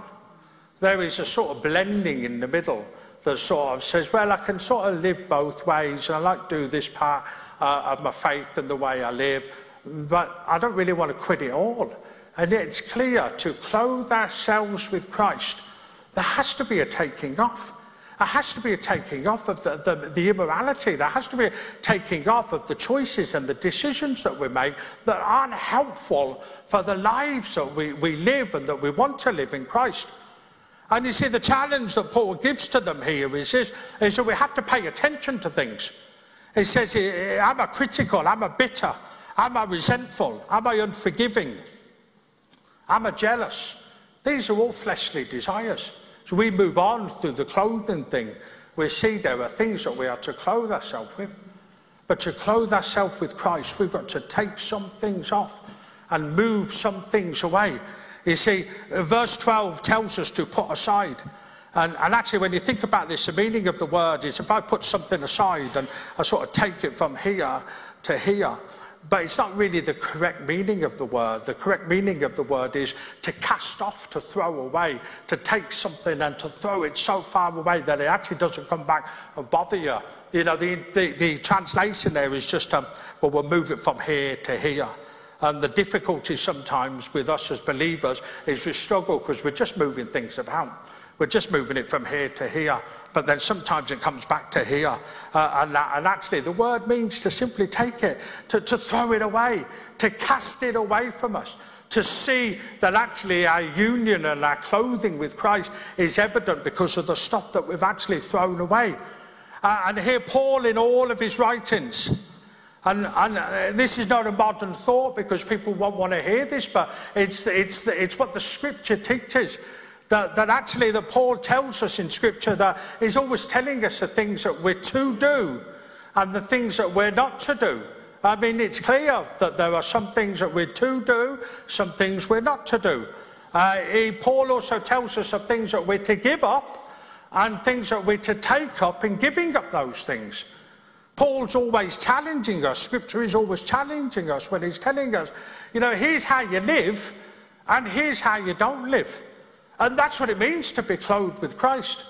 there is a sort of blending in the middle that sort of says, well, I can sort of live both ways, and I like to do this part uh, of my faith and the way I live, but I don't really want to quit it all. And it's clear to clothe ourselves with Christ, there has to be a taking off. There has to be a taking off of the, the, the, immorality. There has to be a taking off of the choices and the decisions that we make that aren't helpful for the lives that we, we live and that we want to live in Christ. And you see, the challenge that Paul gives to them here is, is, is that we have to pay attention to things. He says, I'm a critical? I'm a bitter? Am I resentful? Am I unforgiving? Am I jealous? These are all fleshly desires. So we move on through the clothing thing. We see there are things that we are to clothe ourselves with. But to clothe ourselves with Christ, we've got to take some things off and move some things away. You see, verse 12 tells us to put aside. And, and, actually, when you think about this, the meaning of the word is if I put something aside and I sort of take it from here to here, but it's not really the correct meaning of the word. The correct meaning of the word is to cast off, to throw away, to take something and to throw it so far away that it actually doesn't come back and bother you. You know, the, the, the translation there is just, um, well, we'll move it from here to here. And the difficulty sometimes with us as believers is we struggle because we're just moving things about. We're just moving it from here to here, but then sometimes it comes back to here. Uh, and, that, and, actually, the word means to simply take it, to, to throw it away, to cast it away from us, to see that actually our union and our clothing with Christ is evident because of the stuff that we've actually thrown away. Uh, and here, Paul, in all of his writings, and, and uh, this is not a modern thought because people won't want to hear this, but it's, it's, it's what the scripture teaches. That, that actually that Paul tells us in scripture that he's always telling us the things that we're to do and the things that we're not to do. I mean, it's clear that there are some things that we're to do, some things we're not to do. Uh, he, Paul also tells us of things that we're to give up and things that we're to take up in giving up those things. Paul's always challenging us. Scripture is always challenging us when he's telling us, you know, here's how you live and here's how you don't live. And that's what it means to be clothed with Christ.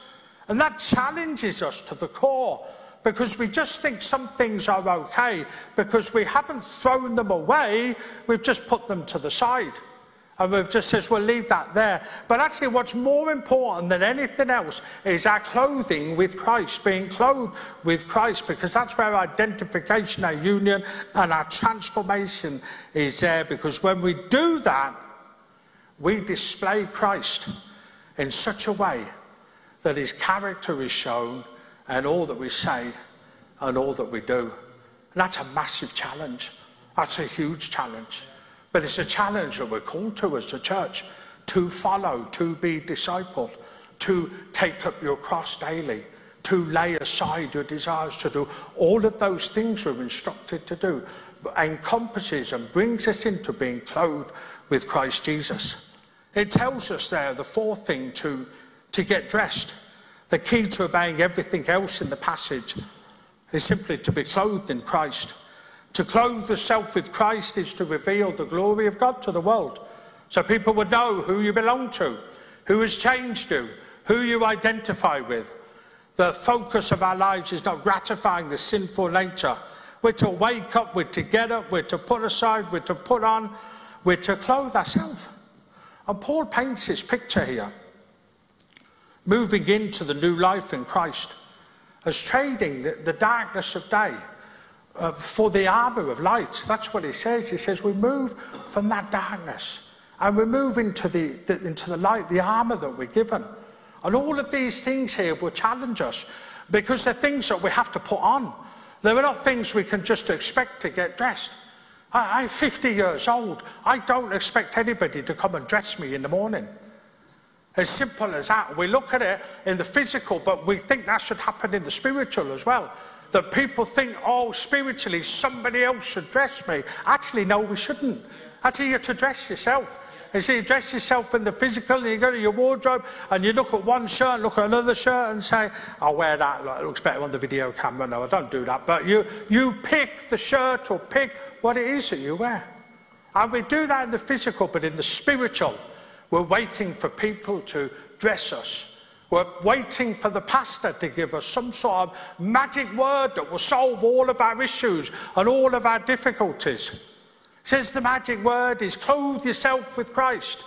And that challenges us to the core because we just think some things are okay because we haven't thrown them away, we've just put them to the side. And we've just said, well, leave that there. But actually, what's more important than anything else is our clothing with Christ, being clothed with Christ, because that's where our identification, our union, and our transformation is there. Because when we do that, we display Christ in such a way that his character is shown and all that we say and all that we do. And that's a massive challenge. That's a huge challenge. But it's a challenge that we're called to as a church to follow, to be discipled, to take up your cross daily, to lay aside your desires to do. All of those things we're instructed to do encompasses and brings us into being clothed with Christ Jesus. It tells us there, the fourth thing, to, to get dressed. The key to obeying everything else in the passage is simply to be clothed in Christ To clothe yourself with Christ is to reveal the glory of God to the world. So people would know who you belong to, who has changed you, who you identify with. The focus of our lives is not gratifying the sinful nature. We're to wake up, we're to get up, we're to put aside, we're to put on, we're to clothe ourselves. And Paul paints this picture here, moving into the new life in Christ, as trading the, the darkness of day uh, for the armour of light. That's what he says. He says we move from that darkness and we move into the, the, into the light, the armour that we're given. And all of these things here will challenge us because they're things that we have to put on. They're not things we can just expect to get dressed. I, I'm 50 years old. I don't expect anybody to come and dress me in the morning. As simple as that. We look at it in the physical, but we think that should happen in the spiritual as well. That people think, oh, spiritually, somebody else should dress me. Actually, no, we shouldn't. Actually, you're to dress yourself. You see, you dress yourself in the physical, and you go to your wardrobe, and you look at one shirt, look at another shirt, and say, I'll wear that. It looks better on the video camera. No, I don't do that. But you, you pick the shirt or pick what it is that you wear. And we do that in the physical, but in the spiritual, we're waiting for people to dress us. We're waiting for the pastor to give us some sort of magic word that will solve all of our issues and all of our difficulties. Says the magic word is clothe yourself with Christ.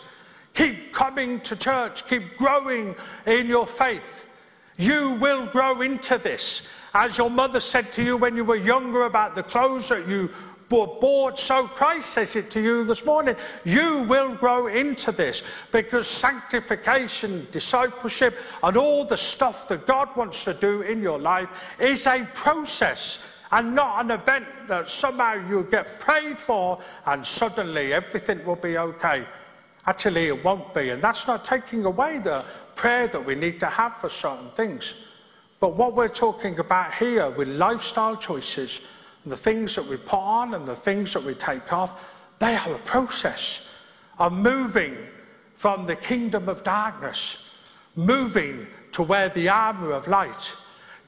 Keep coming to church, keep growing in your faith. You will grow into this. As your mother said to you when you were younger about the clothes that you were bought, so Christ says it to you this morning. You will grow into this because sanctification, discipleship, and all the stuff that God wants to do in your life is a process and not an event that somehow you get prayed for and suddenly everything will be okay. Actually, it won't be. And that's not taking away the prayer that we need to have for certain things. But what we're talking about here with lifestyle choices, and the things that we put on and the things that we take off, they are a process of moving from the kingdom of darkness, moving to where the armour of light,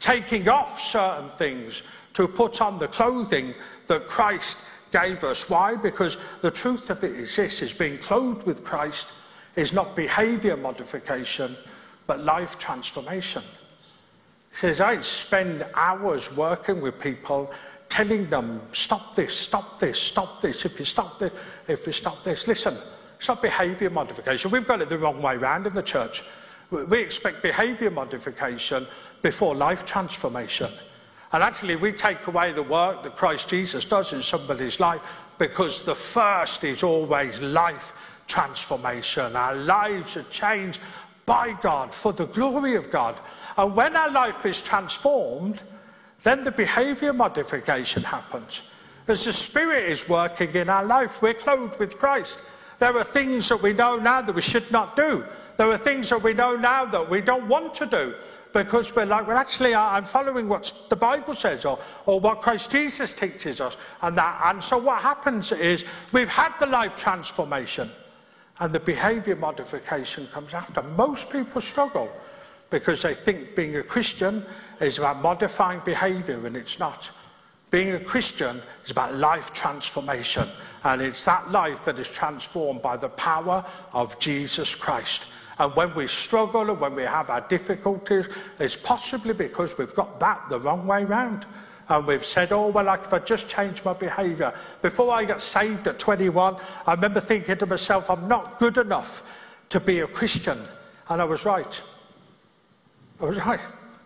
taking off certain things to put on the clothing that Christ gave us. Why? Because the truth of it is this, is being clothed with Christ is not behaviour modification, but life transformation. He says, I spend hours working with people telling them, stop this, stop this, stop this. If you stop this, if you stop this, listen, it's not behaviour modification. We've got it the wrong way around in the church. We expect behaviour modification before life transformation. And actually, we take away the work that Christ Jesus does in somebody's life because the first is always life transformation. Our lives are changed by God for the glory of God. And when our life is transformed, then the behavior modification happens. As the Spirit is working in our life, we're clothed with Christ. There are things that we know now that we should not do. There are things that we know now that we don't want to do because we're like, well, actually, I'm following what the Bible says or, or what Christ Jesus teaches us. And, that, and so what happens is we've had the life transformation and the behavior modification comes after. Most people struggle because they think being a Christian is about modifying behavior and it's not. Being a Christian is about life transformation, and it's that life that is transformed by the power of Jesus Christ. And when we struggle and when we have our difficulties, it's possibly because we've got that the wrong way round. And we've said, oh, well, like if I just change my behaviour. Before I got saved at 21, I remember thinking to myself, I'm not good enough to be a Christian. And I was right. I was right.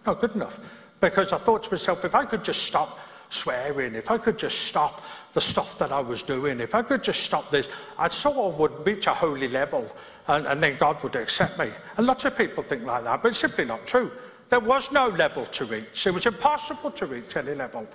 Not good enough. Because I thought to myself, if I could just stop swearing, if I could just stop the stuff that I was doing, if I could just stop this, I sort of would reach a holy level and, and then God would accept me. And lots of people think like that, but it's simply not true. There was no level to reach. It was impossible to reach any level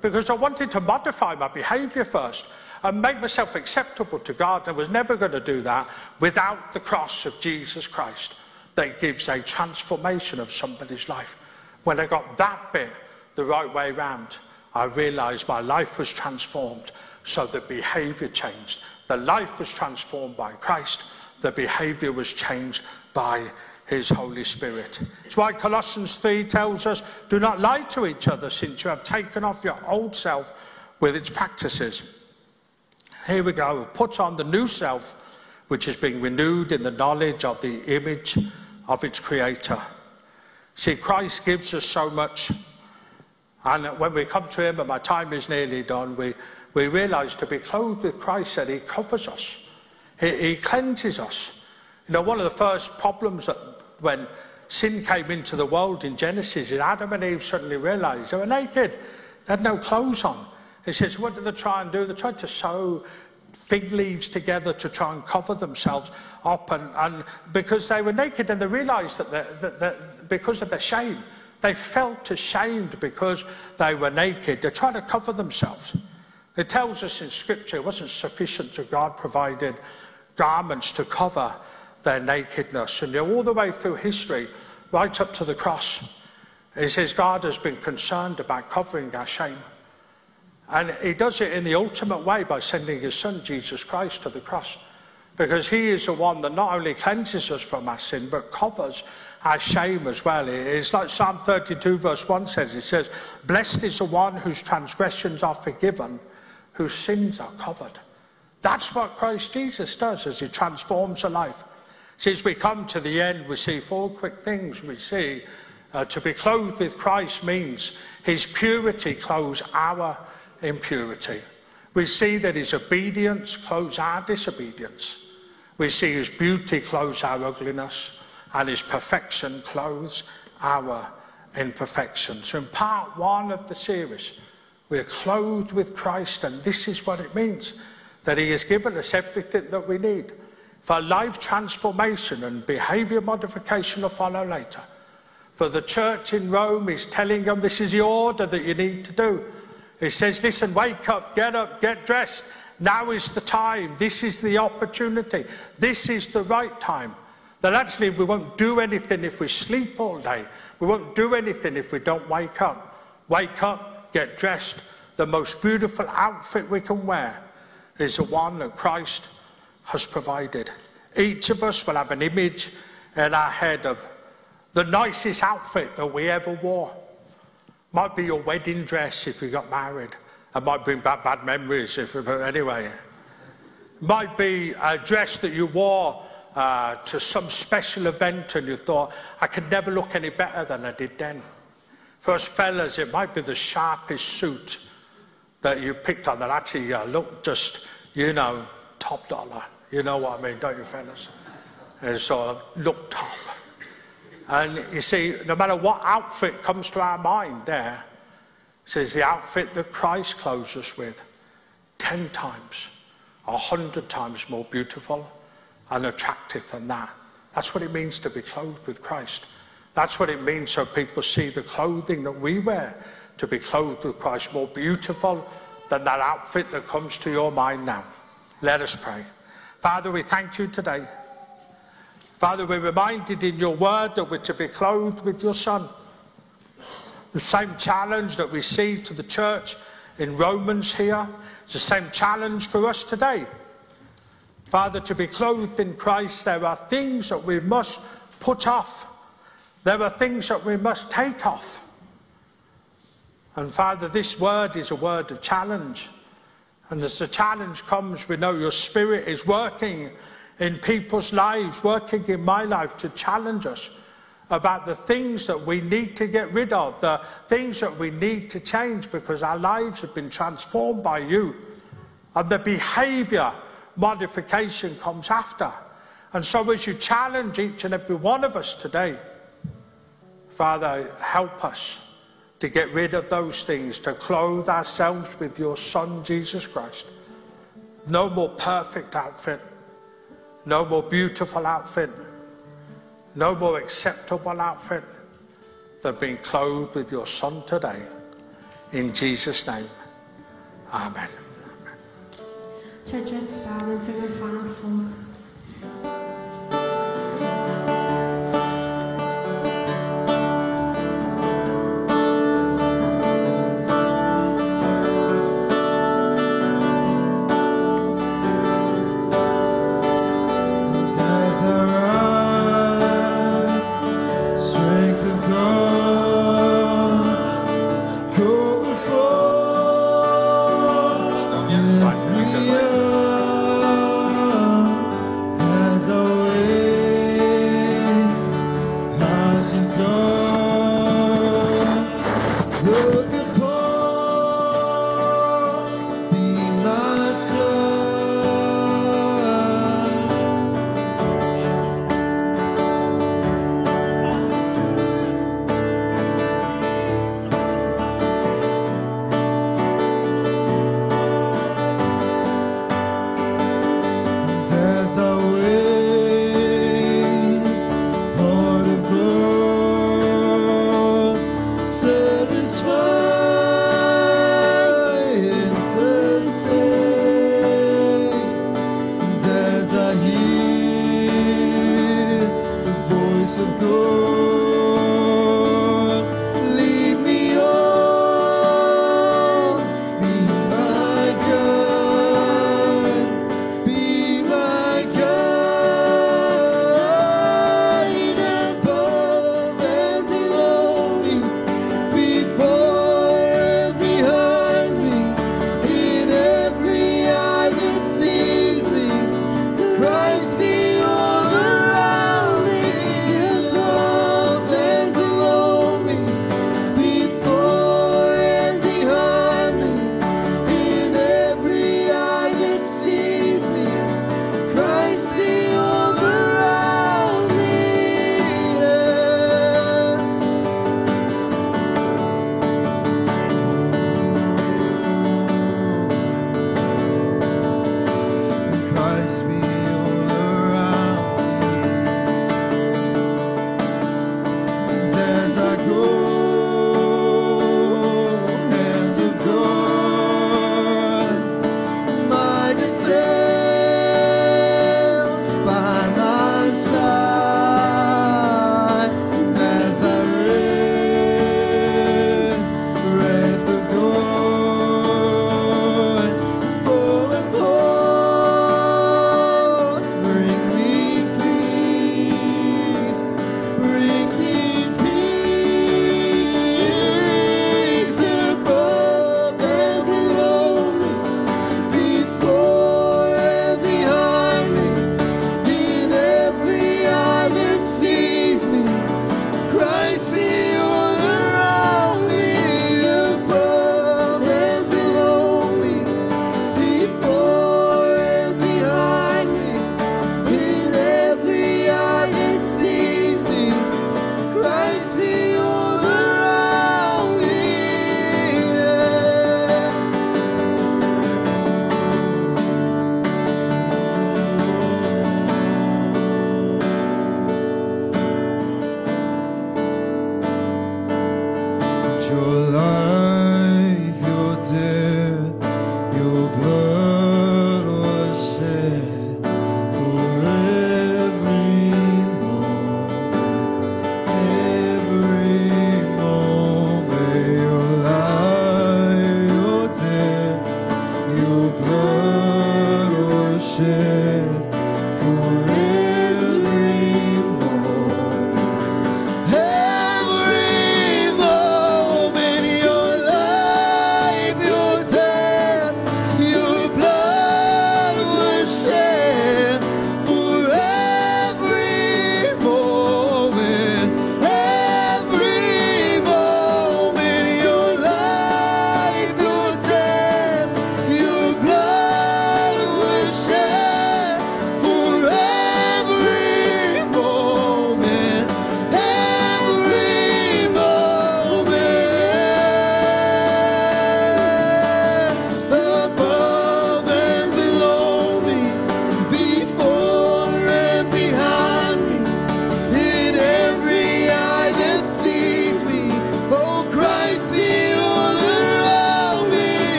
because I wanted to modify my behaviour first and make myself acceptable to God. I was never going to do that without the cross of Jesus Christ that gives a transformation of somebody's life. When I got that bit the right way round, I realised my life was transformed so the behaviour changed. The life was transformed by Christ the behavior was changed by his Holy Spirit. It's why Colossians 3 tells us, do not lie to each other since you have taken off your old self with its practices. Here we go. Put on the new self, which is being renewed in the knowledge of the image of its creator. See, Christ gives us so much. And when we come to Him, and my time is nearly done, we, we realize to be clothed with Christ that He covers us, He, he cleanses us. You know, one of the first problems that when sin came into the world in Genesis is Adam and Eve suddenly realized they were naked, they had no clothes on. He says, What did they try and do? They tried to sew fig leaves together to try and cover themselves up, and, and because they were naked and they realized that, they, that, that because of their shame, they felt ashamed because they were naked. They tried to cover themselves. It tells us in Scripture it wasn't sufficient that God provided garments to cover their nakedness. And all the way through history, right up to the cross, it says God has been concerned about covering our shame. And he does it in the ultimate way by sending his son, Jesus Christ, to the cross. Because he is the one that not only cleanses us from our sin, but covers our shame as well. It's like Psalm 32, verse 1 says, it says, Blessed is the one whose transgressions are forgiven, whose sins are covered. That's what Christ Jesus does as he transforms a life. Since we come to the end, we see four quick things. We see uh, to be clothed with Christ means his purity clothes our impurity. We see that his obedience clothes our disobedience. We see his beauty clothes our ugliness, and his perfection clothes our imperfection. So, in part one of the series, we are clothed with Christ, and this is what it means that he has given us everything that we need for life transformation and behavior modification to follow later. For the church in Rome is telling them this is the order that you need to do. He says, Listen, wake up, get up, get dressed. Now is the time. This is the opportunity. This is the right time. That actually we won't do anything if we sleep all day. We won't do anything if we don't wake up. Wake up, get dressed. The most beautiful outfit we can wear is the one that Christ has provided. Each of us will have an image in our head of the nicest outfit that we ever wore. Might be your wedding dress if you got married. It might bring back bad memories, if, but anyway. Might be a dress that you wore uh, to some special event and you thought, I could never look any better than I did then. For us fellas, it might be the sharpest suit that you picked on that actually uh, looked just, you know, top dollar. You know what I mean, don't you, fellas? And sort of look top. And you see, no matter what outfit comes to our mind there, says the outfit that Christ clothes us with, ten times, a hundred times more beautiful and attractive than that. That's what it means to be clothed with Christ. That's what it means so people see the clothing that we wear to be clothed with Christ more beautiful than that outfit that comes to your mind now. Let us pray. Father, we thank you today. Father, we're reminded in your word that we're to be clothed with your Son. The same challenge that we see to the church in Romans here, it's the same challenge for us today. Father, to be clothed in Christ, there are things that we must put off. There are things that we must take off. And Father, this word is a word of challenge. And as the challenge comes, we know your spirit is working in people's lives, working in my life to challenge us about the things that we need to get rid of, the things that we need to change because our lives have been transformed by you. And the behavior modification comes after. And so, as you challenge each and every one of us today, Father, help us to get rid of those things, to clothe ourselves with your Son, Jesus Christ. No more perfect outfit, no more beautiful outfit, no more acceptable outfit than being clothed with your Son today. In Jesus' name, Amen. Church, let's and sing our final song.